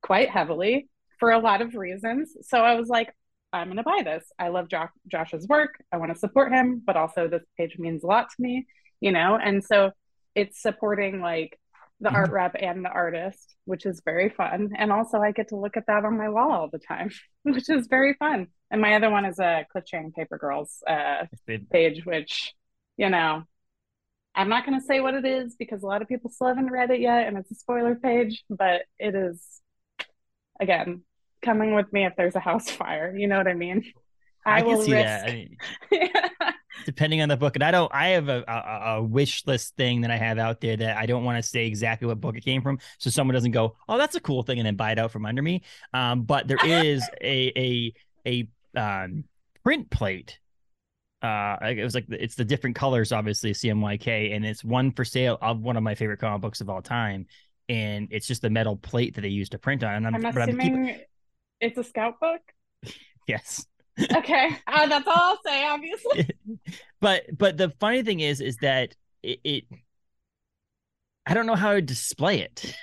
quite heavily for a lot of reasons. So I was like, I'm going to buy this. I love jo- Josh's work. I want to support him, but also this page means a lot to me, you know? And so it's supporting like the art mm-hmm. rep and the artist, which is very fun. And also, I get to look at that on my wall all the time, (laughs) which is very fun. And my other one is a Cliff Chiang Paper Girls uh, page, which, you know, I'm not going to say what it is because a lot of people still haven't read it yet, and it's a spoiler page, but it is, again, coming with me if there's a house (laughs) fire. You know what I mean? I, I can see risk... that. I mean, (laughs) depending on the book, and I don't. I have a, a, a, wish list thing that I have out there that I don't want to say exactly what book it came from, so someone doesn't go, "Oh, that's a cool thing," and then buy it out from under me. Um, but there (laughs) is a a a um, print plate. Uh, it was like it's the different colors, obviously CMYK, and it's one for sale of one of my favorite comic books of all time, and it's just the metal plate that they used to print on. And I'm, I'm assuming I'm it's a scout book. yes. okay, uh, that's all I'll say. Obviously. (laughs) but but the funny thing is, is that it, it I don't know how to display it.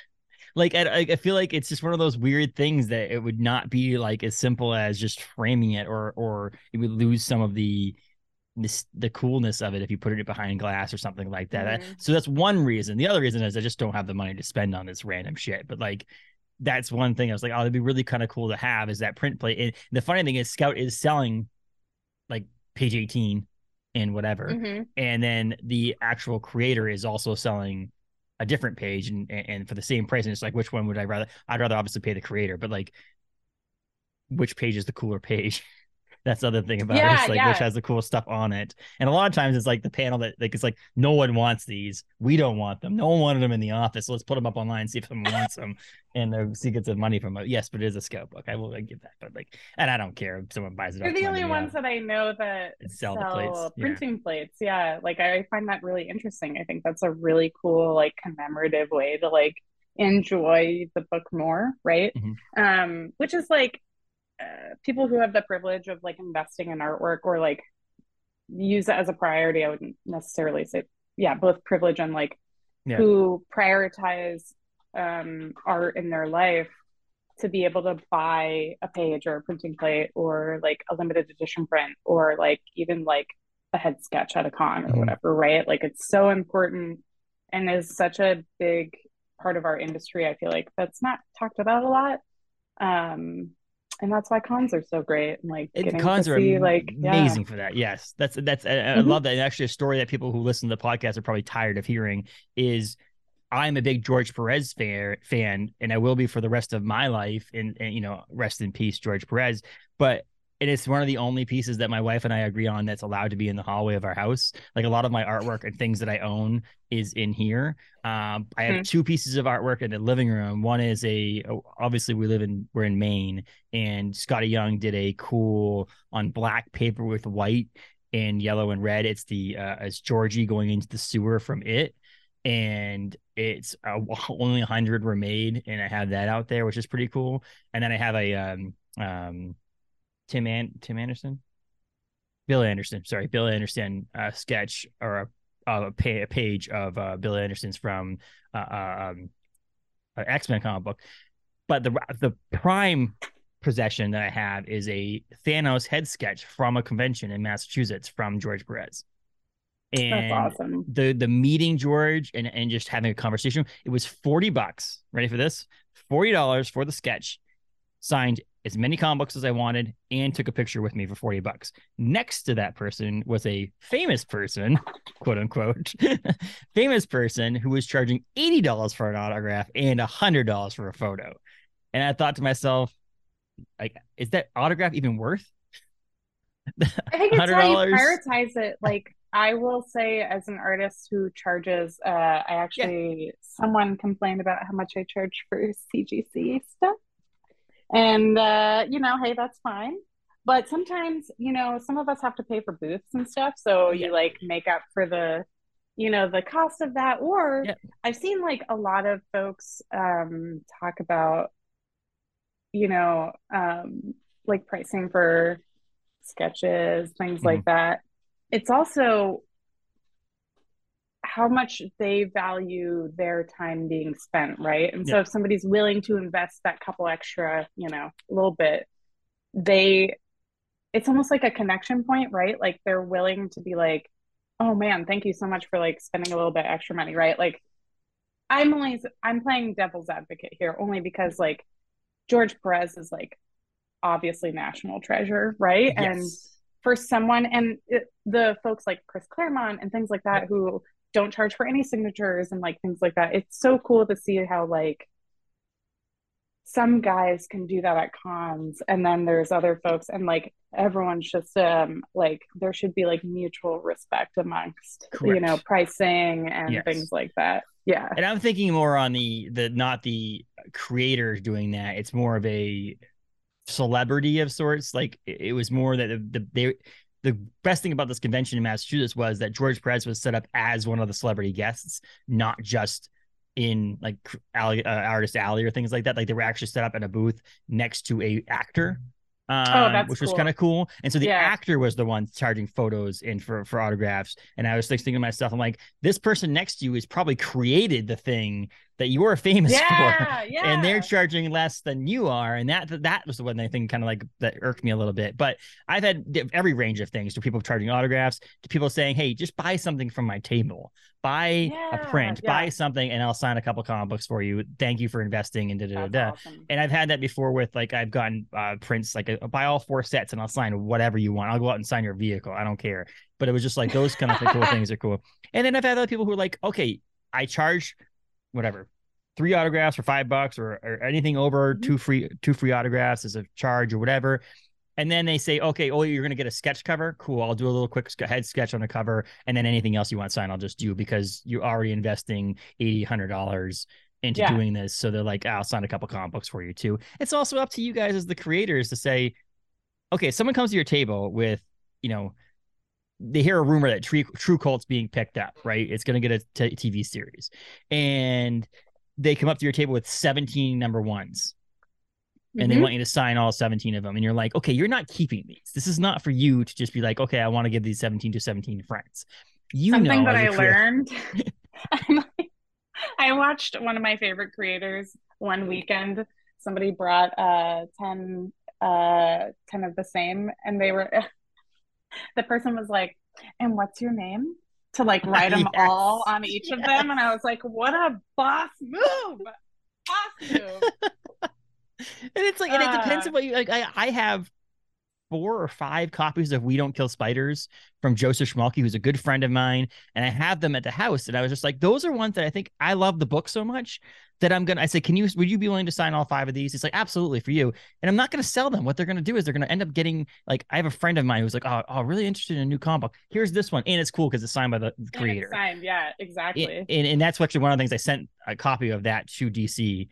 Like I, I feel like it's just one of those weird things that it would not be like as simple as just framing it, or or it would lose some of the this the coolness of it if you put it behind glass or something like that. Mm-hmm. So that's one reason. The other reason is I just don't have the money to spend on this random shit. But like that's one thing I was like, oh, it'd be really kind of cool to have is that print plate. And the funny thing is, Scout is selling like page 18 and whatever. Mm-hmm. And then the actual creator is also selling a different page and, and for the same price. And it's like, which one would I rather? I'd rather obviously pay the creator, but like, which page is the cooler page? (laughs) That's the other thing about yeah, it. It's like yeah. which has the cool stuff on it. And a lot of times it's like the panel that like it's like no one wants these. We don't want them. No one wanted them in the office. So let's put them up online, see if someone wants them, and they'll see get some money from it. Yes, but it is a scout book. I will give that. But like, and I don't care if someone buys it. They're the only ones that I know that sell, sell plates. printing yeah. plates. Yeah, like I find that really interesting. I think that's a really cool like commemorative way to like enjoy the book more, right? Mm-hmm. Um, which is like uh, people who have the privilege of like investing in artwork or like use it as a priority i wouldn't necessarily say yeah both privilege and like yeah. who prioritize um, art in their life to be able to buy a page or a printing plate or like a limited edition print or like even like a head sketch at a con or mm. whatever right like it's so important and is such a big part of our industry i feel like that's not talked about a lot um and that's why cons are so great. And like getting cons are see, like amazing yeah. for that. Yes, that's that's I, mm-hmm. I love that. And actually, a story that people who listen to the podcast are probably tired of hearing is I'm a big George Perez fan, fan, and I will be for the rest of my life. And, and you know, rest in peace, George Perez. But and it's one of the only pieces that my wife and I agree on that's allowed to be in the hallway of our house. Like a lot of my artwork and things that I own is in here. Um, I have mm-hmm. two pieces of artwork in the living room. One is a obviously we live in we're in Maine, and Skottie Young did a cool on black paper with white and yellow and red. It's the uh, as Georgie going into the sewer from it and it's uh, (laughs) only 100 were made and i have that out there which is pretty cool and then i have a um um Tim An- Tim Anderson, Bill Anderson. Sorry, Bill Anderson uh, sketch or a, a, a page of uh, Bill Anderson's from uh, uh um, X Men comic book. But the the prime possession that I have is a Thanos head sketch from a convention in Massachusetts from George Perez. And That's awesome. The the meeting George and, and just having a conversation. It was 40 bucks. Ready for this? $40 for the sketch signed as many comic books as I wanted and took a picture with me for 40 bucks. Next to that person was a famous person, (laughs) quote unquote, (laughs) famous person who was charging $80 for an autograph and $100 for a photo. And I thought to myself, like, is that autograph even worth? (laughs) I think it's how you prioritize it. Like, I will say, as an artist who charges, uh, I actually, yeah. someone complained about how much I charge for CGC stuff. And, uh, you know, hey, that's fine. But sometimes, you know, some of us have to pay for booths and stuff. So yeah. you like make up for the, you know, the cost of that. Or yeah. I've seen like a lot of folks um, talk about you know, um, like pricing for sketches, things mm-hmm. like that. It's also how much they value their time being spent, right? And so if somebody's willing to invest that couple extra, you know, a little bit, they it's almost like a connection point, right? Like they're willing to be like, "Oh man, thank you so much for like spending a little bit extra money," right? Like I'm only I'm playing devil's advocate here only because like George Perez is like obviously national treasure, right? Yes. And for someone and it, the folks like Chris Claremont and things like that who don't charge for any signatures and like things like that. It's so cool to see how like some guys can do that at cons and then there's other folks and like everyone's just um like there should be like mutual respect amongst Correct. you know pricing and yes. things like that yeah and i'm thinking more on the the not the creators doing that it's more of a celebrity of sorts like it, was more that the, the they the best thing about this convention in Massachusetts was that George Perez was set up as one of the celebrity guests, not just in like alley, uh, artist alley or things like that. Like they were actually set up in a booth next to a actor um, oh, which cool. was kind of cool. And so the yeah. actor was the one charging photos and for for autographs. And I was like thinking to myself, I'm like, this person next to you is probably created the thing that you are famous yeah, (laughs) for, yeah. and they're charging less than you are. And that that was the one thing kind of like that irked me a little bit. But I've had every range of things to people charging autographs, to people saying, hey, just buy something from my table, buy yeah, a print, buy something, and I'll sign a couple comic books for you. Thank you for investing in da da da. Awesome. And I've had that before with like I've gotten uh, prints like uh, buy all four sets and I'll sign whatever you want. I'll go out and sign your vehicle. I don't care. But it was just like those kind of cool (laughs) things are cool. And then I've had other people who are like, okay, I charge whatever three autographs for five bucks or, or anything over mm-hmm. two free two free autographs as a charge or whatever and then they say okay oh you're going to get a sketch cover cool i'll do a little quick head sketch on the cover and then anything else you want signed i'll just do because you're already investing $80 into yeah. doing this so they're like i'll sign a couple comic books for you too it's also up to you guys as the creators to say okay someone comes to your table with you know they hear a rumor that True, TRVE KVLT's being picked up, right? It's going to get a t- TV series, and they come up to your table with 17 number ones and mm-hmm. they want you to sign all 17 of them. And you're like, okay, you're not keeping these. This is not for you to just be like, okay, I want to give these 17 to 17 friends. You Something know that I learned. (laughs) (laughs) I watched one of my favorite creators one weekend. Somebody brought uh 10 uh 10 of the same and they were (laughs) the person was like, and what's your name? to like write them (laughs) yes. all on each yes. of them. And I was like, what a boss move. Boss move. (laughs) and it's like, uh, and it depends on what you like. I, I have four or five copies of We Don't Kill Spiders from Joseph Schmalke, who's a good friend of mine, and I have them at the house. And I was just like, those are ones that I think I love the book so much that I'm gonna. I said, can you? Would you be willing to sign all five of these? He's like, absolutely for you. And I'm not gonna sell them. What they're gonna do is they're gonna end up getting like I have a friend of mine who's like, oh, oh really interested in a new comic book. Here's this one, and it's cool because it's signed by the creator. signed, yeah, exactly. And, and, and that's actually one of the things I sent a copy of that to DC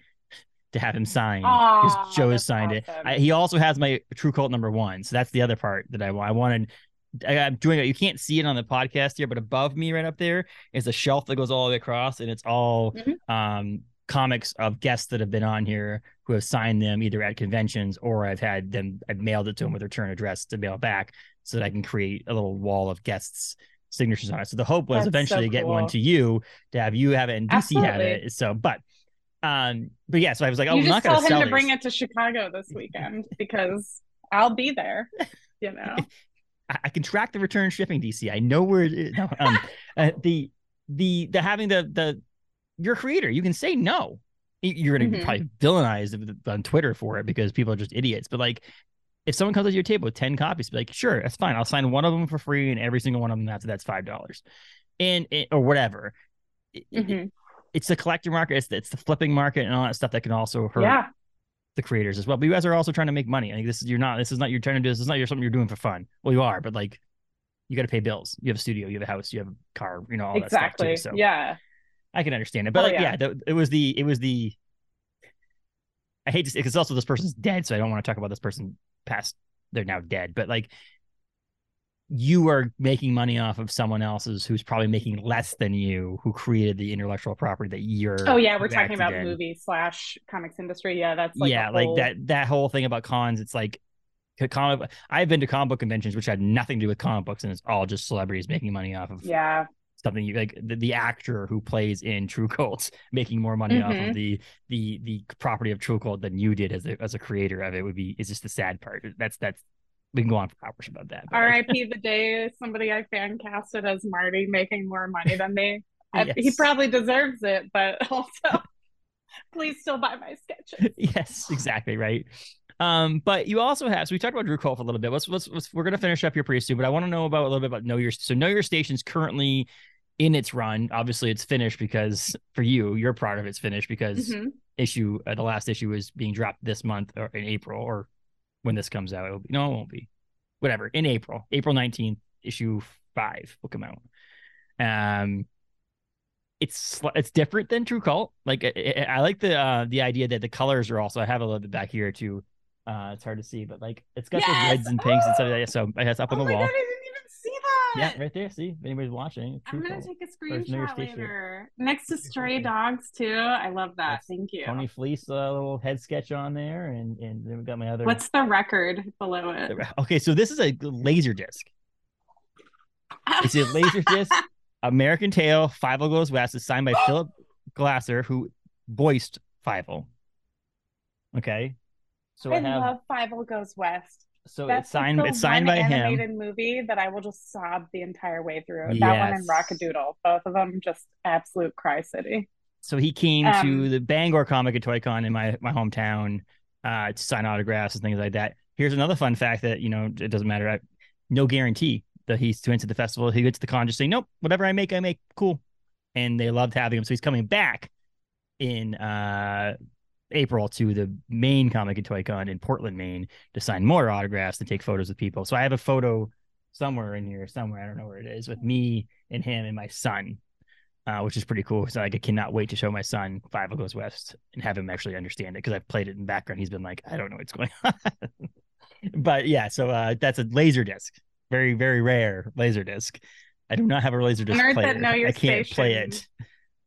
to have him sign because Joe has signed awesome. it. I, he also has my TRVE KVLT number one, so that's the other part that I I wanted. I, am doing it. You can't see it on the podcast here, but above me, right up there, is a shelf that goes all the way across, and it's all mm-hmm. um, comics of guests that have been on here who have signed them either at conventions or I've had them. I've mailed it to them with return address to mail back, so that I can create a little wall of guests signatures on it. So the hope was That's eventually so to get one to you to have you have it and DC Absolutely. have it. So, but um, but yeah, so I was like, oh, you I'm not going to tell him to bring it to Chicago this (laughs) weekend because I'll be there. You know, (laughs) I, I, can track the return shipping DC. I know where it is. No, um, (laughs) uh, the the the having the the your creator, you can say no. You're gonna mm-hmm. probably villainized on Twitter for it because people are just idiots. But like, if someone comes to your table with ten copies, be like, sure, that's fine. I'll sign one of them for free, and every single one of them after that's five dollars, and or whatever. Mm-hmm it's the collector market, it's the, it's the flipping market and all that stuff that can also hurt yeah. the creators as well. But you guys are also trying to make money. I think this is you're not this is not you're trying to do this. This is not your something you're doing for fun. Well, you are, but like you got to pay bills. You have a studio, you have a house, you have a car, you know all exactly. that stuff too. So yeah, I can understand it. But oh, like, yeah, yeah the, it was the it was the. I hate to say because also this person's dead, so I don't want to talk about this person past. They're now dead, but like you are making money off of someone else's who's probably making less than you who created the intellectual property that you're oh yeah we're talking about in. movie slash comics industry yeah that's like yeah whole... like that that whole thing about cons it's like comic i've been to comic book conventions which had nothing to do with comic books and it's all just celebrities making money off of yeah something you like the, the actor who plays in TRVE KVLT's (laughs) making more money mm-hmm. off of mm-hmm. the the the property of TRVE KVLT than you did as a as a creator of it would be is just the sad part. That's that's we can go on for hours about that. R.I.P. the day somebody I fan casted as Marty making more money than me. (laughs) yes. He probably deserves it, but (laughs) also please still buy my sketches. (laughs) yes, exactly right. Um, but you also have so we talked about TRVE KVLT for a little bit. Let's, let's, let's we're gonna finish up here pretty soon, but I want to know about a little bit about Know Your so Know Your Station's currently in its run. Obviously, it's finished because for you, your part of it's finished because mm-hmm. issue uh, the last issue is being dropped this month or in April or when this comes out. It'll be no, it won't be. Whatever in April, April nineteenth, issue five will come out. Um, it's it's different than TRVE KVLT. Like I, I like the uh the idea that the colors are also. I have a little bit back here too. Uh, it's hard to see, but like it's got yes! those reds and pinks oh! and stuff like that. So it's up on oh the wall. God, yeah, right there. See, if anybody's watching. I'm gonna take a screenshot later. Next to stray dogs too. I love that. That's Thank you. Tony Fleecs, a uh, little head sketch on there, and and then we got my other. What's the record below it? Okay, so this is a laser disc. It's a laser (laughs) disc. American Tail, Fievel Goes West is signed by (gasps) Phillip Glasser, who voiced Fievel. Okay. So I, I have... love Fievel Goes West. So That's it's signed. Like it's signed by animated him. movie that I will just sob the entire way through. Yes. That one and Rock-a-Doodle, both of them just absolute cry city. So he came um, to the Bangor Comic at Toy-Con in my my hometown uh, to sign autographs and things like that. Here's another fun fact that you know it doesn't matter. I, no guarantee that he's to enter the festival. He gets to the con just saying, "Nope, whatever I make, I make. Cool." And they loved having him, so he's coming back in uh April to the Maine Comic and Toy Con in Portland, Maine to sign more autographs and take photos with people. So I have a photo somewhere in here, somewhere, I don't know where it is, with me and him and my son, uh, which is pretty cool. So like, I cannot wait to show my son Fievel Goes West and have him actually understand it because I've played it in background. He's been like, I don't know what's going (laughs) on. but yeah, so uh, that's a laser disc. Very, very rare laser disc. I do not have a laser disc player. I can't station. play it.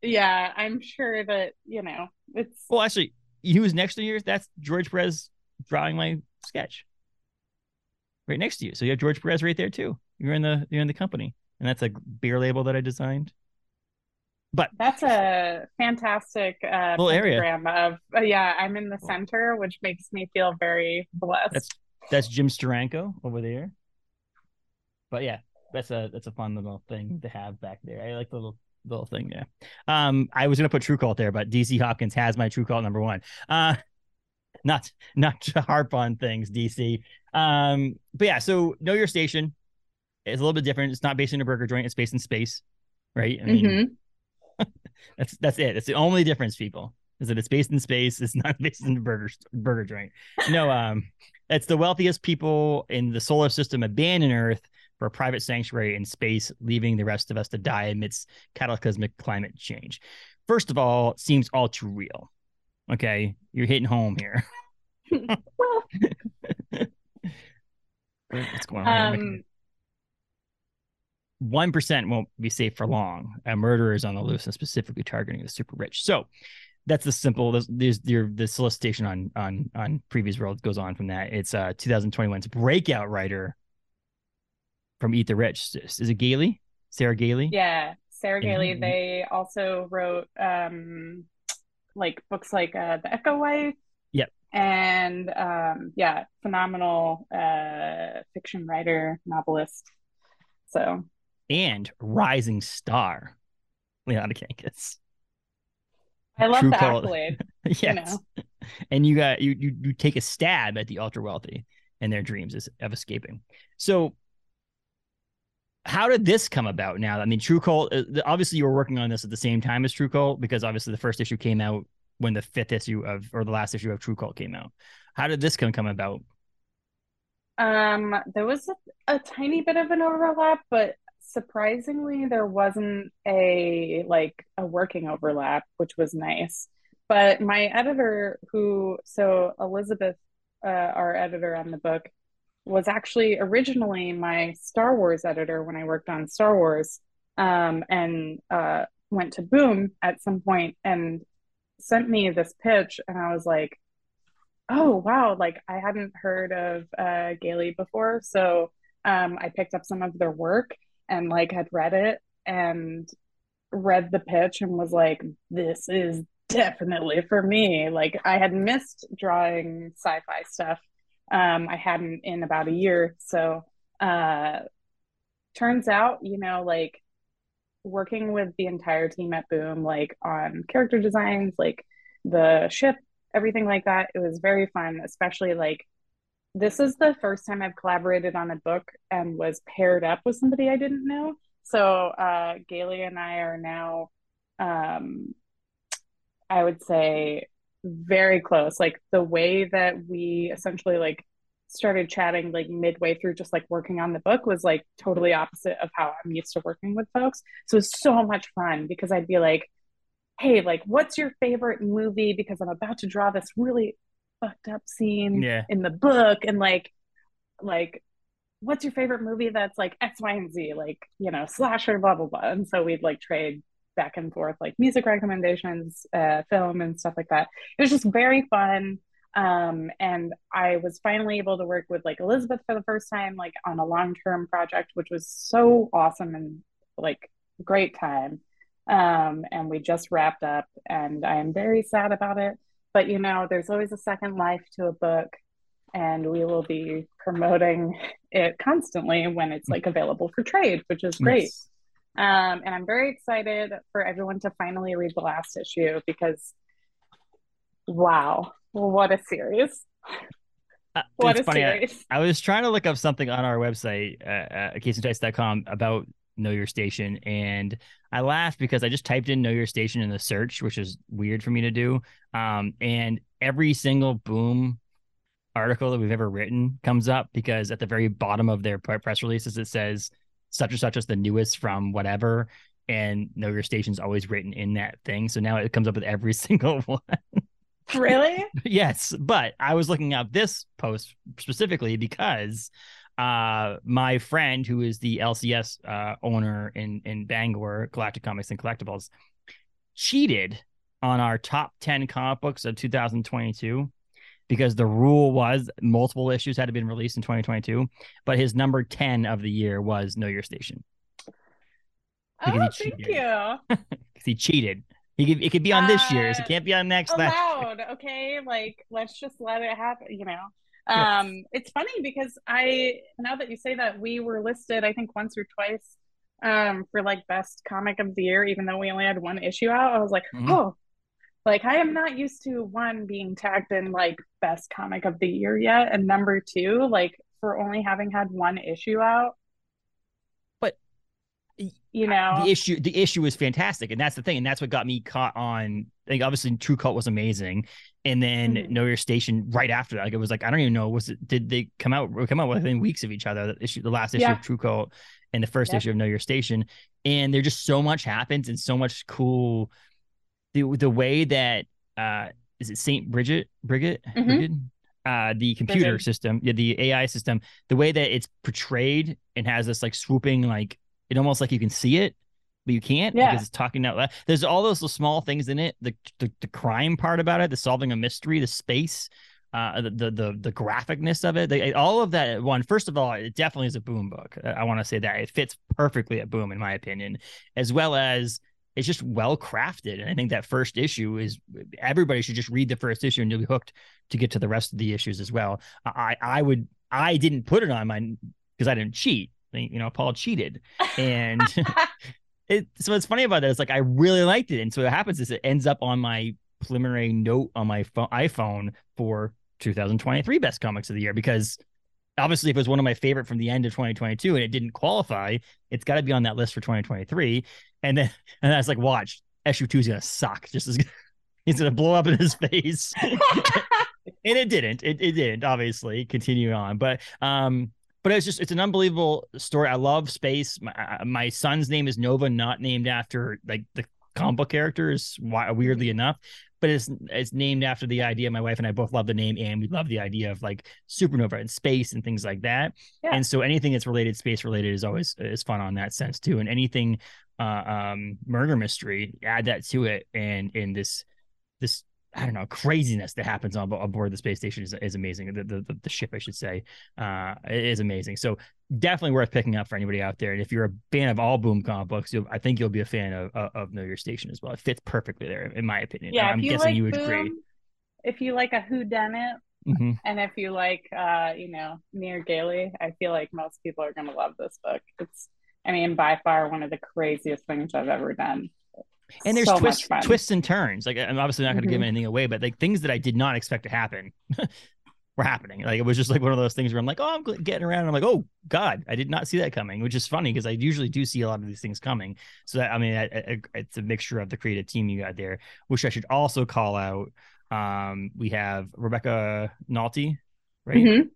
Yeah, I'm sure that, you know, it's well actually he was next to you. That's George Perez drawing my sketch right next to you. So you have George Perez right there too. You're in the you're in the company, and that's a beer label that I designed. But that's a fantastic uh, little area of uh, yeah. I'm in the center, which makes me feel very blessed. That's that's Jim Steranko over there. But yeah, that's a that's a fun little thing to have back there. I like the little little thing. Yeah. Um, I was gonna put TRVE KVLT there, but DC Hopkins has my TRVE KVLT number one. Uh, (laughs) not not to harp on things, DC. Um, but yeah. So know your station. It's a little bit different. It's not based in a burger joint. It's based in space, right? I mean, mm-hmm. (laughs) that's that's it. It's the only difference, people. Is that it's based in space. It's (laughs) not based in a burger burger joint. No, um, it's the wealthiest people in the solar system abandon Earth for a private sanctuary in space, leaving the rest of us to die amidst cataclysmic climate change. First of all, it seems all too real. Okay, you're hitting home here. (laughs) What's going on? Um, one percent won't be safe for long. A murderer is on the loose and specifically targeting the super rich. So that's the simple. There's, there's the solicitation on on on previous world goes on from that. It's uh 2021's breakout writer from Eat the Rich. Is it Gailey? Sarah Gailey? Yeah, Sarah Gailey. They also wrote um like books like uh, The Echo Wife. Yep. And um yeah, phenomenal uh fiction writer, novelist. So and rising star, Liana Kangas. I love True the accolade. (laughs) yes. You know. And you got you, you you take a stab at the ultra wealthy and their dreams is of escaping. So how did this come about now? I mean, TRVE KVLT, uh, obviously you were working on this at the same time as TRVE KVLT because obviously the first issue came out when the fifth issue of or the last issue of TRVE KVLT came out. How did this come come about? Um, there was a, a tiny bit of an overlap, but surprisingly there wasn't a like a working overlap, which was nice. But my editor who so Elizabeth, uh, our editor on the book, was actually originally my Star Wars editor when I worked on Star Wars, um, and uh, went to Boom at some point and sent me this pitch, and I was like, "Oh wow!" Like I hadn't heard of uh, Gailey before, so um, I picked up some of their work and like had read it and read the pitch and was like, "This is definitely for me." Like I had missed drawing sci-fi stuff um, I hadn't in about a year. So uh, turns out, you know, like working with the entire team at Boom, like on character designs, like the ship, everything like that, it was very fun, especially like this is the first time I've collaborated on a book and was paired up with somebody I didn't know. So uh, Gailey and I are now, um, I would say, very close. Like the way that we essentially like started chatting like midway through just like working on the book was like totally opposite of how I'm used to working with folks. So it's so much fun because I'd be like, hey, like what's your favorite movie? Because I'm about to draw this really fucked up scene yeah. in the book and like like what's your favorite movie that's like X, Y, and Z, like, you know, slasher, blah, blah, blah. And so we'd like trade back and forth like music recommendations, uh, film and stuff like that. It was just very fun. Um, and I was finally able to work with like Elizabeth for the first time, like on a long term project, which was so awesome and like great time. Um, and we just wrapped up, and I am very sad about it. But you know, there's always a second life to a book, and we will be promoting it constantly when it's like available for trade, which is great. Yes. Um, and I'm very excited for everyone to finally read the last issue because, wow, what a series! Uh, (laughs) what a funny. series! I, I, was trying to look up something on our website, uh, about Know Your Station, and I laughed because I just typed in Know Your Station in the search, which is weird for me to do. Um, and every single boom article that we've ever written comes up because at the very bottom of their press releases it says such and such as the newest from whatever and know your station's always written in that thing. So now it comes up with every (laughs) single one. Really? (laughs) Yes but i was looking up this post specifically because uh my friend who is the lcs uh owner in in bangor galactic comics and collectibles cheated on our top 10 comic books of 2022 because the rule was multiple issues had to been released in 2022, but his number 10 of the year was Know Your Station. Because oh, thank you. (laughs) Because he cheated. He could, it could be on uh, this year's. It can't be on next. Allowed, okay. Like let's just let it happen. You know. Um, yes. it's funny because I now that you say that we were listed, I think once or twice, um, for like best comic of the year, even though we only had one issue out. I was like, mm-hmm. oh, like I am not used to one being tagged in like best comic of the year yet, and number two, like for only having had one issue out. But you know, the issue the issue is fantastic, and that's the thing, and that's what got me caught on. Like obviously, TRVE KVLT was amazing, and then mm-hmm. Know Your Station right after that. Like it was like I don't even know was it did they come out come out within weeks of each other? The issue, the last issue yeah. of TRVE KVLT and the first yep. issue of Know Your Station, and there just so much happens and so much cool the the way that uh is it Saint Bridget Bridget mm-hmm. Bridget uh the computer Bridget. system yeah the AI system the way that it's portrayed and has this like swooping like it almost like you can see it but you can't yeah. because it's talking out loud. There's all those little small things in it. The, the the crime part about it, the solving a mystery, the space, uh, the the the, the graphicness of it, they, all of that. One, first of all, it definitely is a boom book. I want to say that it fits perfectly at boom in my opinion, as well as it's just well crafted. And I think that first issue is everybody should just read the first issue and you'll be hooked to get to the rest of the issues as well. I I would I didn't put it on my because I didn't cheat. You know, Paul cheated, and (laughs) (laughs) it. So what's funny about that is like I really liked it, and so what happens is it ends up on my preliminary note on my phone, iPhone for 2023 best comics of the year because obviously if it was one of my favorite from the end of 2022 and it didn't qualify, it's got to be on that list for 2023. And then and I was like, watch, issue two is gonna suck. Just as he's gonna blow up in his face. (laughs) and it didn't. It, it didn't, obviously, continue on. But um, but it's just it's an unbelievable story. I love space. My, my son's name is Nova, not named after like the comic book characters, weirdly enough but it's it's named after the idea. My wife and I both love the name, and we love the idea of like supernova and space and things like that. Yeah. And so anything that's related space related is always is fun on that sense too. And anything uh, um, murder mystery, add that to it, and in this this I don't know craziness that happens on aboard the space station is, is amazing. The, the the ship, I should say, uh, is amazing. So definitely worth picking up for anybody out there. And if you're a fan of all Boom comic books, I think you'll be a fan of, of, of Know Your Station as well. It fits perfectly there, in my opinion. Yeah, I'm you guessing like you would Boom, agree. If you like a Who Done It, hmm and if you like, uh, you know, Near Gailey, I feel like most people are going to love this book. It's, I mean, by far one of the craziest things I've ever done. And there's so twists, twists and turns. Like I'm obviously not going to give Mhm. anything away, but like things that I did not expect to happen (laughs) were happening. Like it was just like one of those things where I'm like, oh, I'm getting around. And I'm like, oh God, I did not see that coming, which is funny because I usually do see a lot of these things coming. So that I mean, I, I, it's a mixture of the creative team you got there, which I should also call out. Um, we have Rebecca Nalty, right, Mhm.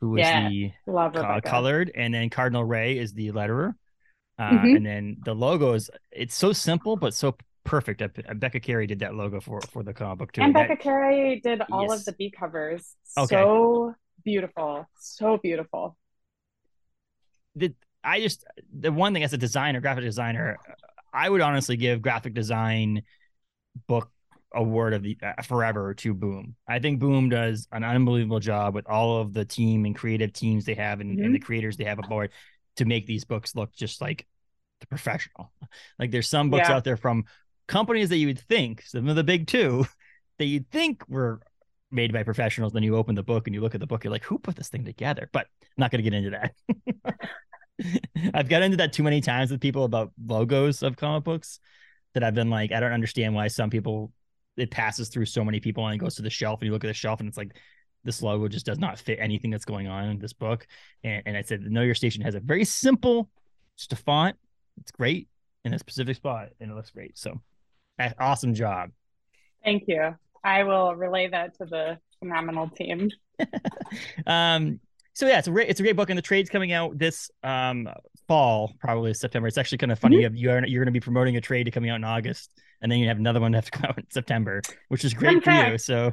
who was Yeah. the Love co- colored, and then Cardinal Rae is the letterer. Uh, Mhm. And then the logo is it's so simple but so perfect. Becca Carey did that logo for for the comic book too. And That- Becca Carey did all Yes. of the B covers. Okay. So beautiful. So beautiful. the I just the one thing as a designer, graphic designer, I would honestly give graphic design book award of the uh, forever to Boom. I think Boom does an unbelievable job with all of the team and creative teams they have and, and the creators they have aboard to make these books look just like the professional. Like there's some books Yeah. out there from companies that you would think some of the big two (laughs) that you'd think were made by professionals. Then you open the book and you look at the book, you're like, who put this thing together? But I'm not going to get into that. (laughs) I've got into that too many times with people about logos of comic books that I've been like, I don't understand why some people it passes through so many people and it goes to the shelf and you look at the shelf and it's like this logo just does not fit anything that's going on in this book. And, and I said, Know Your Station has a very simple, just a font. It's great in a specific spot and it looks great. So, awesome job. Thank you. I will relay that to the phenomenal team. (laughs) (laughs) um, so yeah, it's a great, it's a great book, and the trade's coming out this um fall, probably September. It's actually kind of funny. You have, you are you're going to be promoting a trade to coming out in August, and then you have another one to have to come out in September, which is great Fun for you. So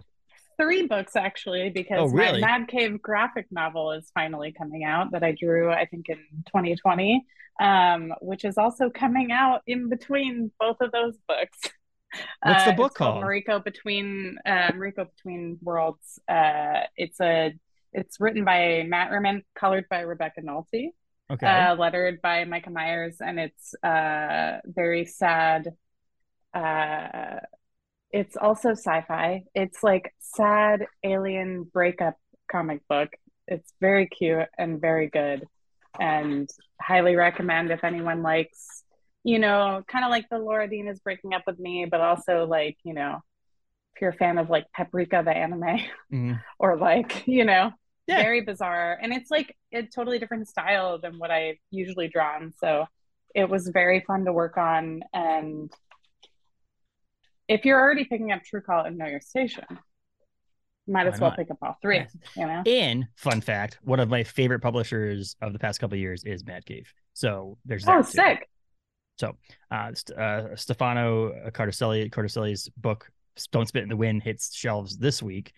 Three books actually, because Oh, really? my Mad Cave graphic novel is finally coming out that I drew, I think, in 2020, um, which is also coming out in between both of those books. (laughs) What's the Uh, book it's called? Mariko Between uh, Mariko Between Worlds. Uh, it's a it's written by Matt Reman, colored by Rebecca Nalty. okay, uh, lettered by Micah Myers, and it's uh, very sad. Uh, it's also sci-fi. It's like sad alien breakup comic book. It's very cute and very good, and highly recommend if anyone likes, you know, kind of like the Laura Dean is breaking up with me, but also like you know, if you're a fan of like Paprika the anime, Mhm. (laughs) or like you know, Yeah. very bizarre and it's like a totally different style than what I've usually drawn so it was very fun to work on and if you're already picking up TRVE KVLT and know your station might Why as well not? pick up all three Yes. you know and fun fact, one of my favorite publishers of the past couple of years is Mad Cave. So there's that oh too. sick So, uh, St- uh, Stefano Cardoselli, Cardoselli's book "Don't Spit in the Wind" hits shelves this week,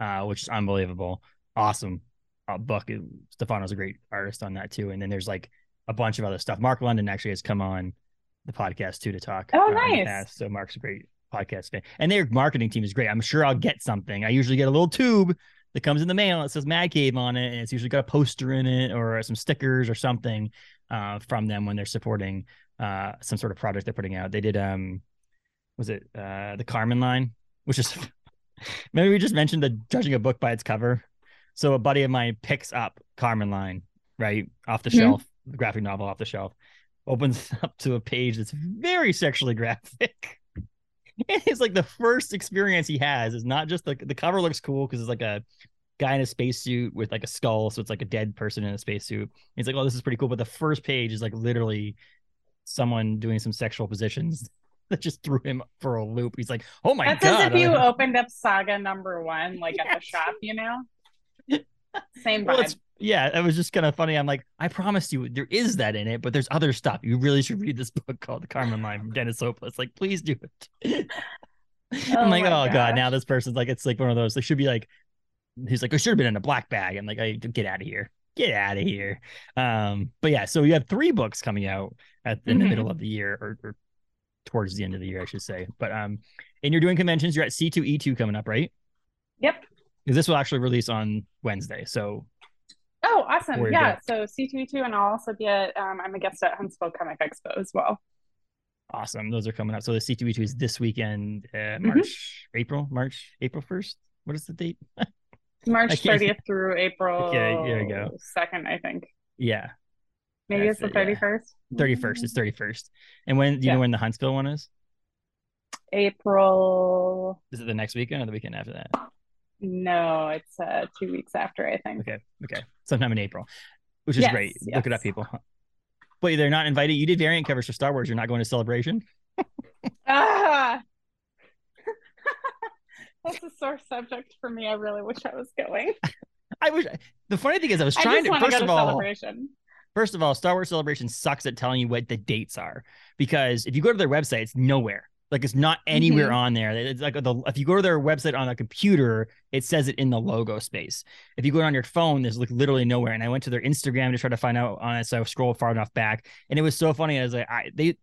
uh, which is unbelievable. Awesome uh, book. Stefano's a great artist on that too. And then there's like a bunch of other stuff. Mark London actually has come on the podcast too to talk. Oh, uh, nice. So Mark's a great podcast fan, and their marketing team is great. I'm sure I'll get something. I usually get a little tube that comes in the mail. that says Mad Cave on it, and it's usually got a poster in it or some stickers or something uh, from them when they're supporting uh, some sort of project they're putting out. They did um, was it uh, the Carmen line, which is (laughs) maybe we just mentioned the judging a book by its cover. So a buddy of mine picks up Carmen line right off the Mhm. shelf, the graphic novel off the shelf, opens (laughs) up to a page that's very sexually graphic. And (laughs) it's like the first experience he has is not just the the cover looks cool because it's like a guy in a spacesuit with like a skull, so it's like a dead person in a spacesuit. He's like, "Oh, this is pretty cool," but the first page is like literally someone doing some sexual positions (laughs) that just threw him for a loop. He's like, "Oh my that's god!" as if you opened up saga number one like at the shop (laughs) you know same Well, vibe it's, yeah, it was just kind of funny. I'm like, I promised you there is that in it, but there's other stuff. You really should read this (laughs) book called The Carmen Line from Dennis Hopeless. Like, please do it. (laughs) I'm Oh like, oh god, now this person's like, it's like one of those. They should be like, he's like, it should have been in a black bag. I'm like, I get out of here, get out of here. Um, but yeah, so you have three books coming out at in the Mhm. middle of the year, or, or towards the end of the year, I should say. But um, and you're doing conventions. You're at C2E2 coming up, right? Yep. Because this will actually release on Wednesday. So awesome. Where Yeah. So C2E2, and I'll also be at, um, I'm a guest at Huntsville Comic Expo as well. awesome, those are coming up. So the C2E2 is this weekend, uh, Mm-hmm. March, April, March, April first. What is the date? (laughs) March 30th (laughs) through April Okay, there you go. 2nd, I think. Yeah, Maybe That's it's the it, yeah. 31st. thirty first. It's thirty first. And when do you Yeah. know when the Huntsville one is? April. Is it the next weekend or the weekend after that? No, it's uh, two weeks after, I think. Okay, okay, sometime in April, which is Yes, great. Look it up, people. But they're not invited. You did variant covers for Star Wars. You're not going to celebration. Ah! (laughs) That's a sore subject for me. I really wish I was going. (laughs) I wish. The funny thing is, I was I trying just to. First of all, celebration. First of all, Star Wars Celebration sucks at telling you what the dates are because if you go to their website, it's nowhere. Like it's not anywhere Mhm. on there. It's like the if you go to their website on a computer, it says it in the logo space. If you go on your phone, there's like literally nowhere. And I went to their Instagram to try to find out on it, so I scrolled far enough back, and it was so funny. I was like, I they.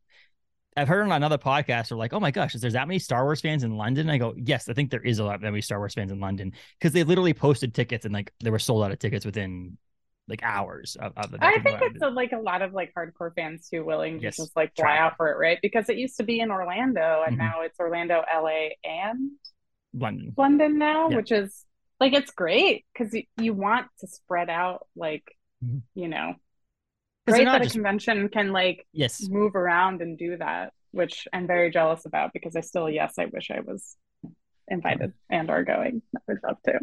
I've heard on another podcast, they're like, "Oh my gosh, is there that many Star Wars fans in London?" I go, "Yes, I think there is a lot of that many Star Wars fans in London because they literally posted tickets and like they were sold out of tickets within like hours of, of the I think it's a, like a lot of like hardcore fans too willing to Yes, just like fly out for it, right? Because it used to be in Orlando and Mhm. now it's Orlando, LA, and London. London now, Yeah. which is like it's great because you, you want to spread out like Mhm. you know great that a convention can like Yes. move around and do that, which I'm very jealous about because I still yes I wish I was invited and are going. I would love to.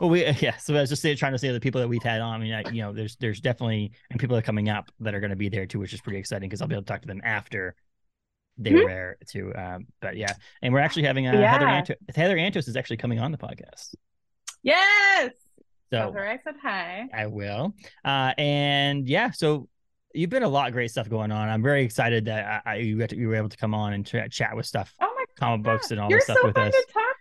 Well, we (laughs) yeah. So I was just trying to say the people that we've had on. I mean, I, you know, there's there's definitely and people that are coming up that are going to be there too, which is pretty exciting because I'll be able to talk to them after they Mhm. were there too. Um, but yeah, and we're actually having uh, Heather Yeah. Antos. Heather Antos is actually coming on the podcast. Yes. So her I said hi. I will. Uh, and yeah, so you've been a lot of great stuff going on. I'm very excited that I, I you, got to, you were able to come on and ch- chat with stuff, Oh my comic books, and all You're this stuff so with us.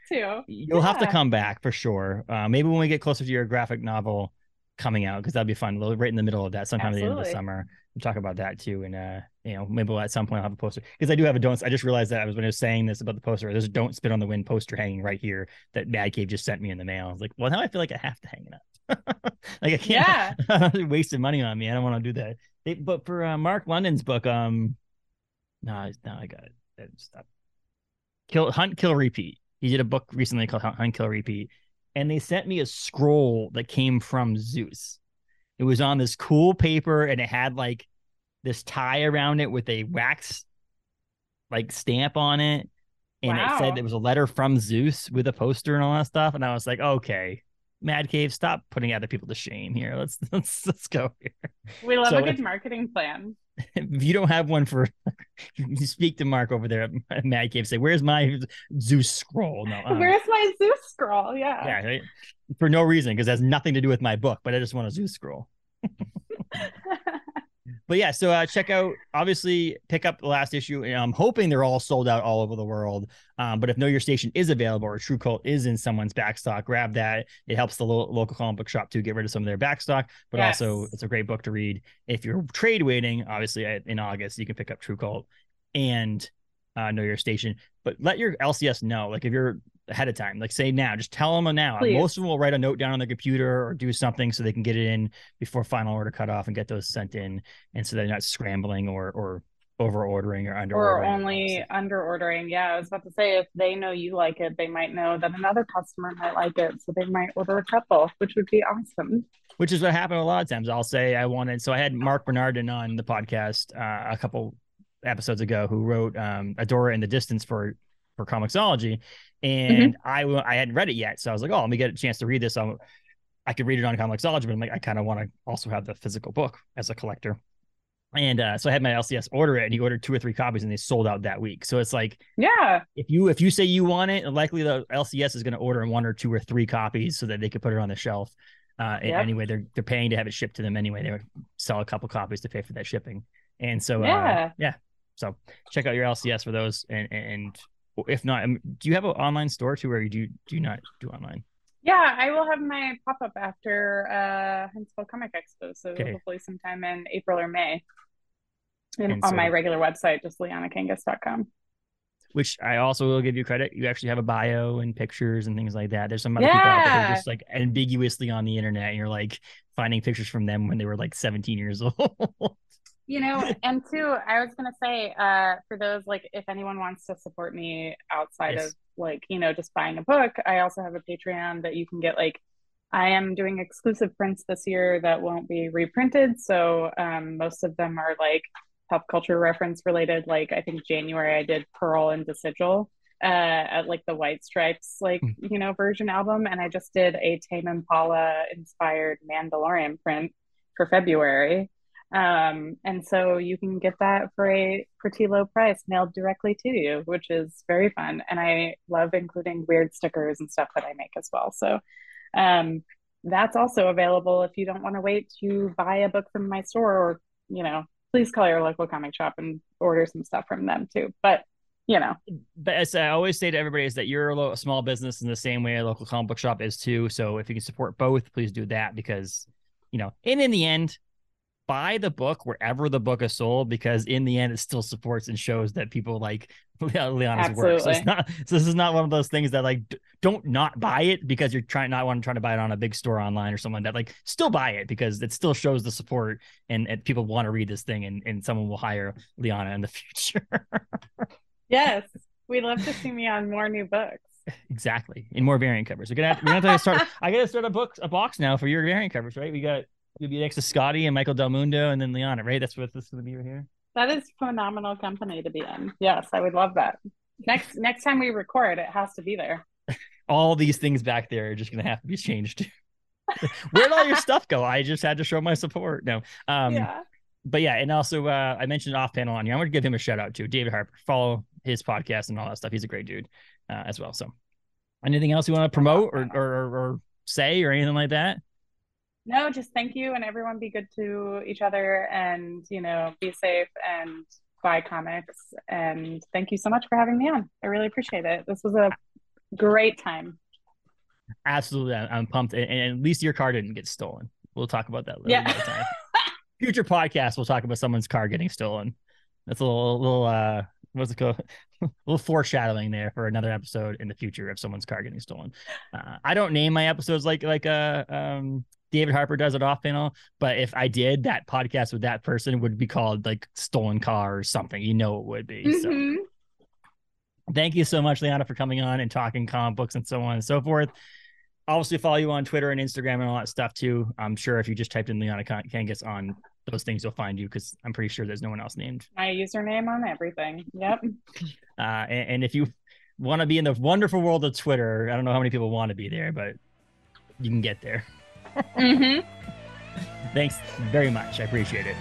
To. You'll have to come back for sure. Uh, maybe when we get closer to your graphic novel coming out, because that'd be fun. Right in the middle of that, sometime at the end of the summer, we'll talk about that too. And uh, you know, maybe we'll at some point I'll have a poster because I do have a don't. I just realized that I was when I was saying this about the poster. There's a "Don't Spit on the Wind" poster hanging right here that Mad Cave just sent me in the mail. I was like, well, now I feel like I have to hang it up. (laughs) like I can't. Yeah. (laughs) They're wasting money on me. I don't want to do that. They, but for uh, Mark London's book, um, no, no, I got it. Stop. Kill Hunt Kill Repeat. He did a book recently called Hunt, Kill Repeat, and they sent me a scroll that came from Zeus. It was on this cool paper, and it had like this tie around it with a wax like stamp on it, and it said Wow. it was a letter from Zeus with a poster and all that stuff. And I was like, okay, Mad Cave, stop putting other people to shame here. Let's (laughs) let's let's go here. We love So a good if- marketing plan. (laughs) If you don't have one for, (laughs) you speak to Mark over there (laughs) at Mad Cave. Say, where's my Zeus scroll? No, uh, Where's my Zeus scroll? Yeah. yeah, right? for no reason because it has nothing to do with my book, but I just want a Zeus scroll. But yeah, so uh, check out obviously pick up the last issue. And I'm hoping they're all sold out all over the world. Um, but if Know Your Station is available or TRVE KVLT is in someone's backstock, grab that. It helps the lo- local comic book shop to get rid of some of their backstock. But also, it's a great book to read. If you're trade waiting, obviously in August you can pick up TRVE KVLT and uh, Know Your Station. But let your LCS know, like if you're ahead of time, like say now, just tell them now. Please. Most of them will write a note down on their computer or do something so they can get it in before final order cutoff and get those sent in and so they're not scrambling or or over ordering or under or only under ordering. Yeah, I was about to say if they know you like it, they might know that another customer might like it, so they might order a couple, which would be awesome. which is what happened a lot of times. I'll say I wanted so I had Marc Bernardin on the podcast uh, a couple episodes ago who wrote um Adora and the Distance for for Comixology, and I I hadn't read it yet, so I was like, oh, let me get a chance to read this. i I could read it on Comixology, but I'm like, I kind of want to also have the physical book as a collector. And uh, so I had my LCS order it, and he ordered two or three copies, and they sold out that week. So it's like Yeah, if you if you say you want it, likely the LCS is going to order one or two or three copies so that they could put it on the shelf. Uh, Yep. anyway, they're they're paying to have it shipped to them anyway. They would sell a couple copies to pay for that shipping. And so, uh, Yeah. yeah. So check out your LCS for those, and and if not, do you have an online store too, or you do do you not do online? Yeah, I will have my pop up after uh Huntsville Comic Expo, so okay. hopefully sometime in April or May. And, and on so, my regular website, just lianakangas.com. Which I also will give you credit. You actually have a bio and pictures and things like that. There's some other yeah. people out there who are just like ambiguously on the internet, and you're like finding pictures from them when they were like 17 years (laughs) old. You know and two i was gonna say uh for those like if anyone wants to support me outside yes. of like you know just buying a book i also have a patreon that you can get like i am doing exclusive prints this year that won't be reprinted so um most of them are like pop culture reference related like i think january i did pearl and the Sigil uh at like the white stripes like mm. you know version album and i just did a tame impala inspired mandalorian print for february um, and so you can get that for a pretty low price mailed directly to you, which is very fun. And I love including weird stickers and stuff that I make as well. So um, that's also available if you don't want to wait to buy a book from my store or, you know, please call your local comic shop and order some stuff from them too. But you know, but as I always say to everybody is that you're a, a small business in the same way a local comic book shop is too. So if you can support both, please do that because, you know, and in the end, buy the book wherever the book is sold because in the end it still supports and shows that people like (laughs) Liana's Absolutely. work. So it's not so this is not one of those things that like don't not buy it because you're trying not want to try to buy it on a big store online or someone that. Like still buy it because it still shows the support and, and people want to read this thing and, and someone will hire Liana in the (laughs) future. yes. We'd love to see me on more new books. (laughs) Exactly. In more variant covers. We're gonna have, we're gonna have to start I gotta start a book a box now for your variant covers, right? We got You'll be next to Skottie and Michael Del Mundo and then Liana, right? That's what this is going to be right here. That is phenomenal company to be in. Yes, I would love that. Next next time we record, it has to be there. (laughs) all these things back there are just going to have to be changed. (laughs) Where'd all your stuff go? I just had to show my support. No. Um, yeah. But yeah, and also uh, I mentioned off panel on you. I want to give him a shout out too. David Harper. Follow his podcast and all that stuff. He's a great dude uh, as well. So, anything else you want to promote or, or, or say or anything like that? No, just thank you and everyone be good to each other and, you know, be safe and buy comics. And thank you so much for having me on. I really appreciate it. This was a great time. Absolutely. I'm pumped. And, at least your car didn't get stolen. We'll talk about that later. Yeah. Future podcast, we'll talk about someone's car getting stolen. That's a little, little uh, what's it called? (laughs) a little foreshadowing there for another episode in the future of someone's car getting stolen. Uh, I don't name my episodes like like uh um David Harper does it off panel. But if I did that podcast with that person, would be called like stolen car or something. You know it would be. Mm-hmm. So thank you so much, Liana, for coming on and talking comic books and so on and so forth. Obviously, follow you on Twitter and Instagram and all that stuff too. I'm sure if you just typed in Liana Kangas on those things, you'll find you because I'm pretty sure there's no one else named. My username on everything. Yep. (laughs) Uh, and, and if you want to be in the wonderful world of Twitter, I don't know how many people want to be there, but you can get there mm-hmm. Thanks very much. I appreciate it.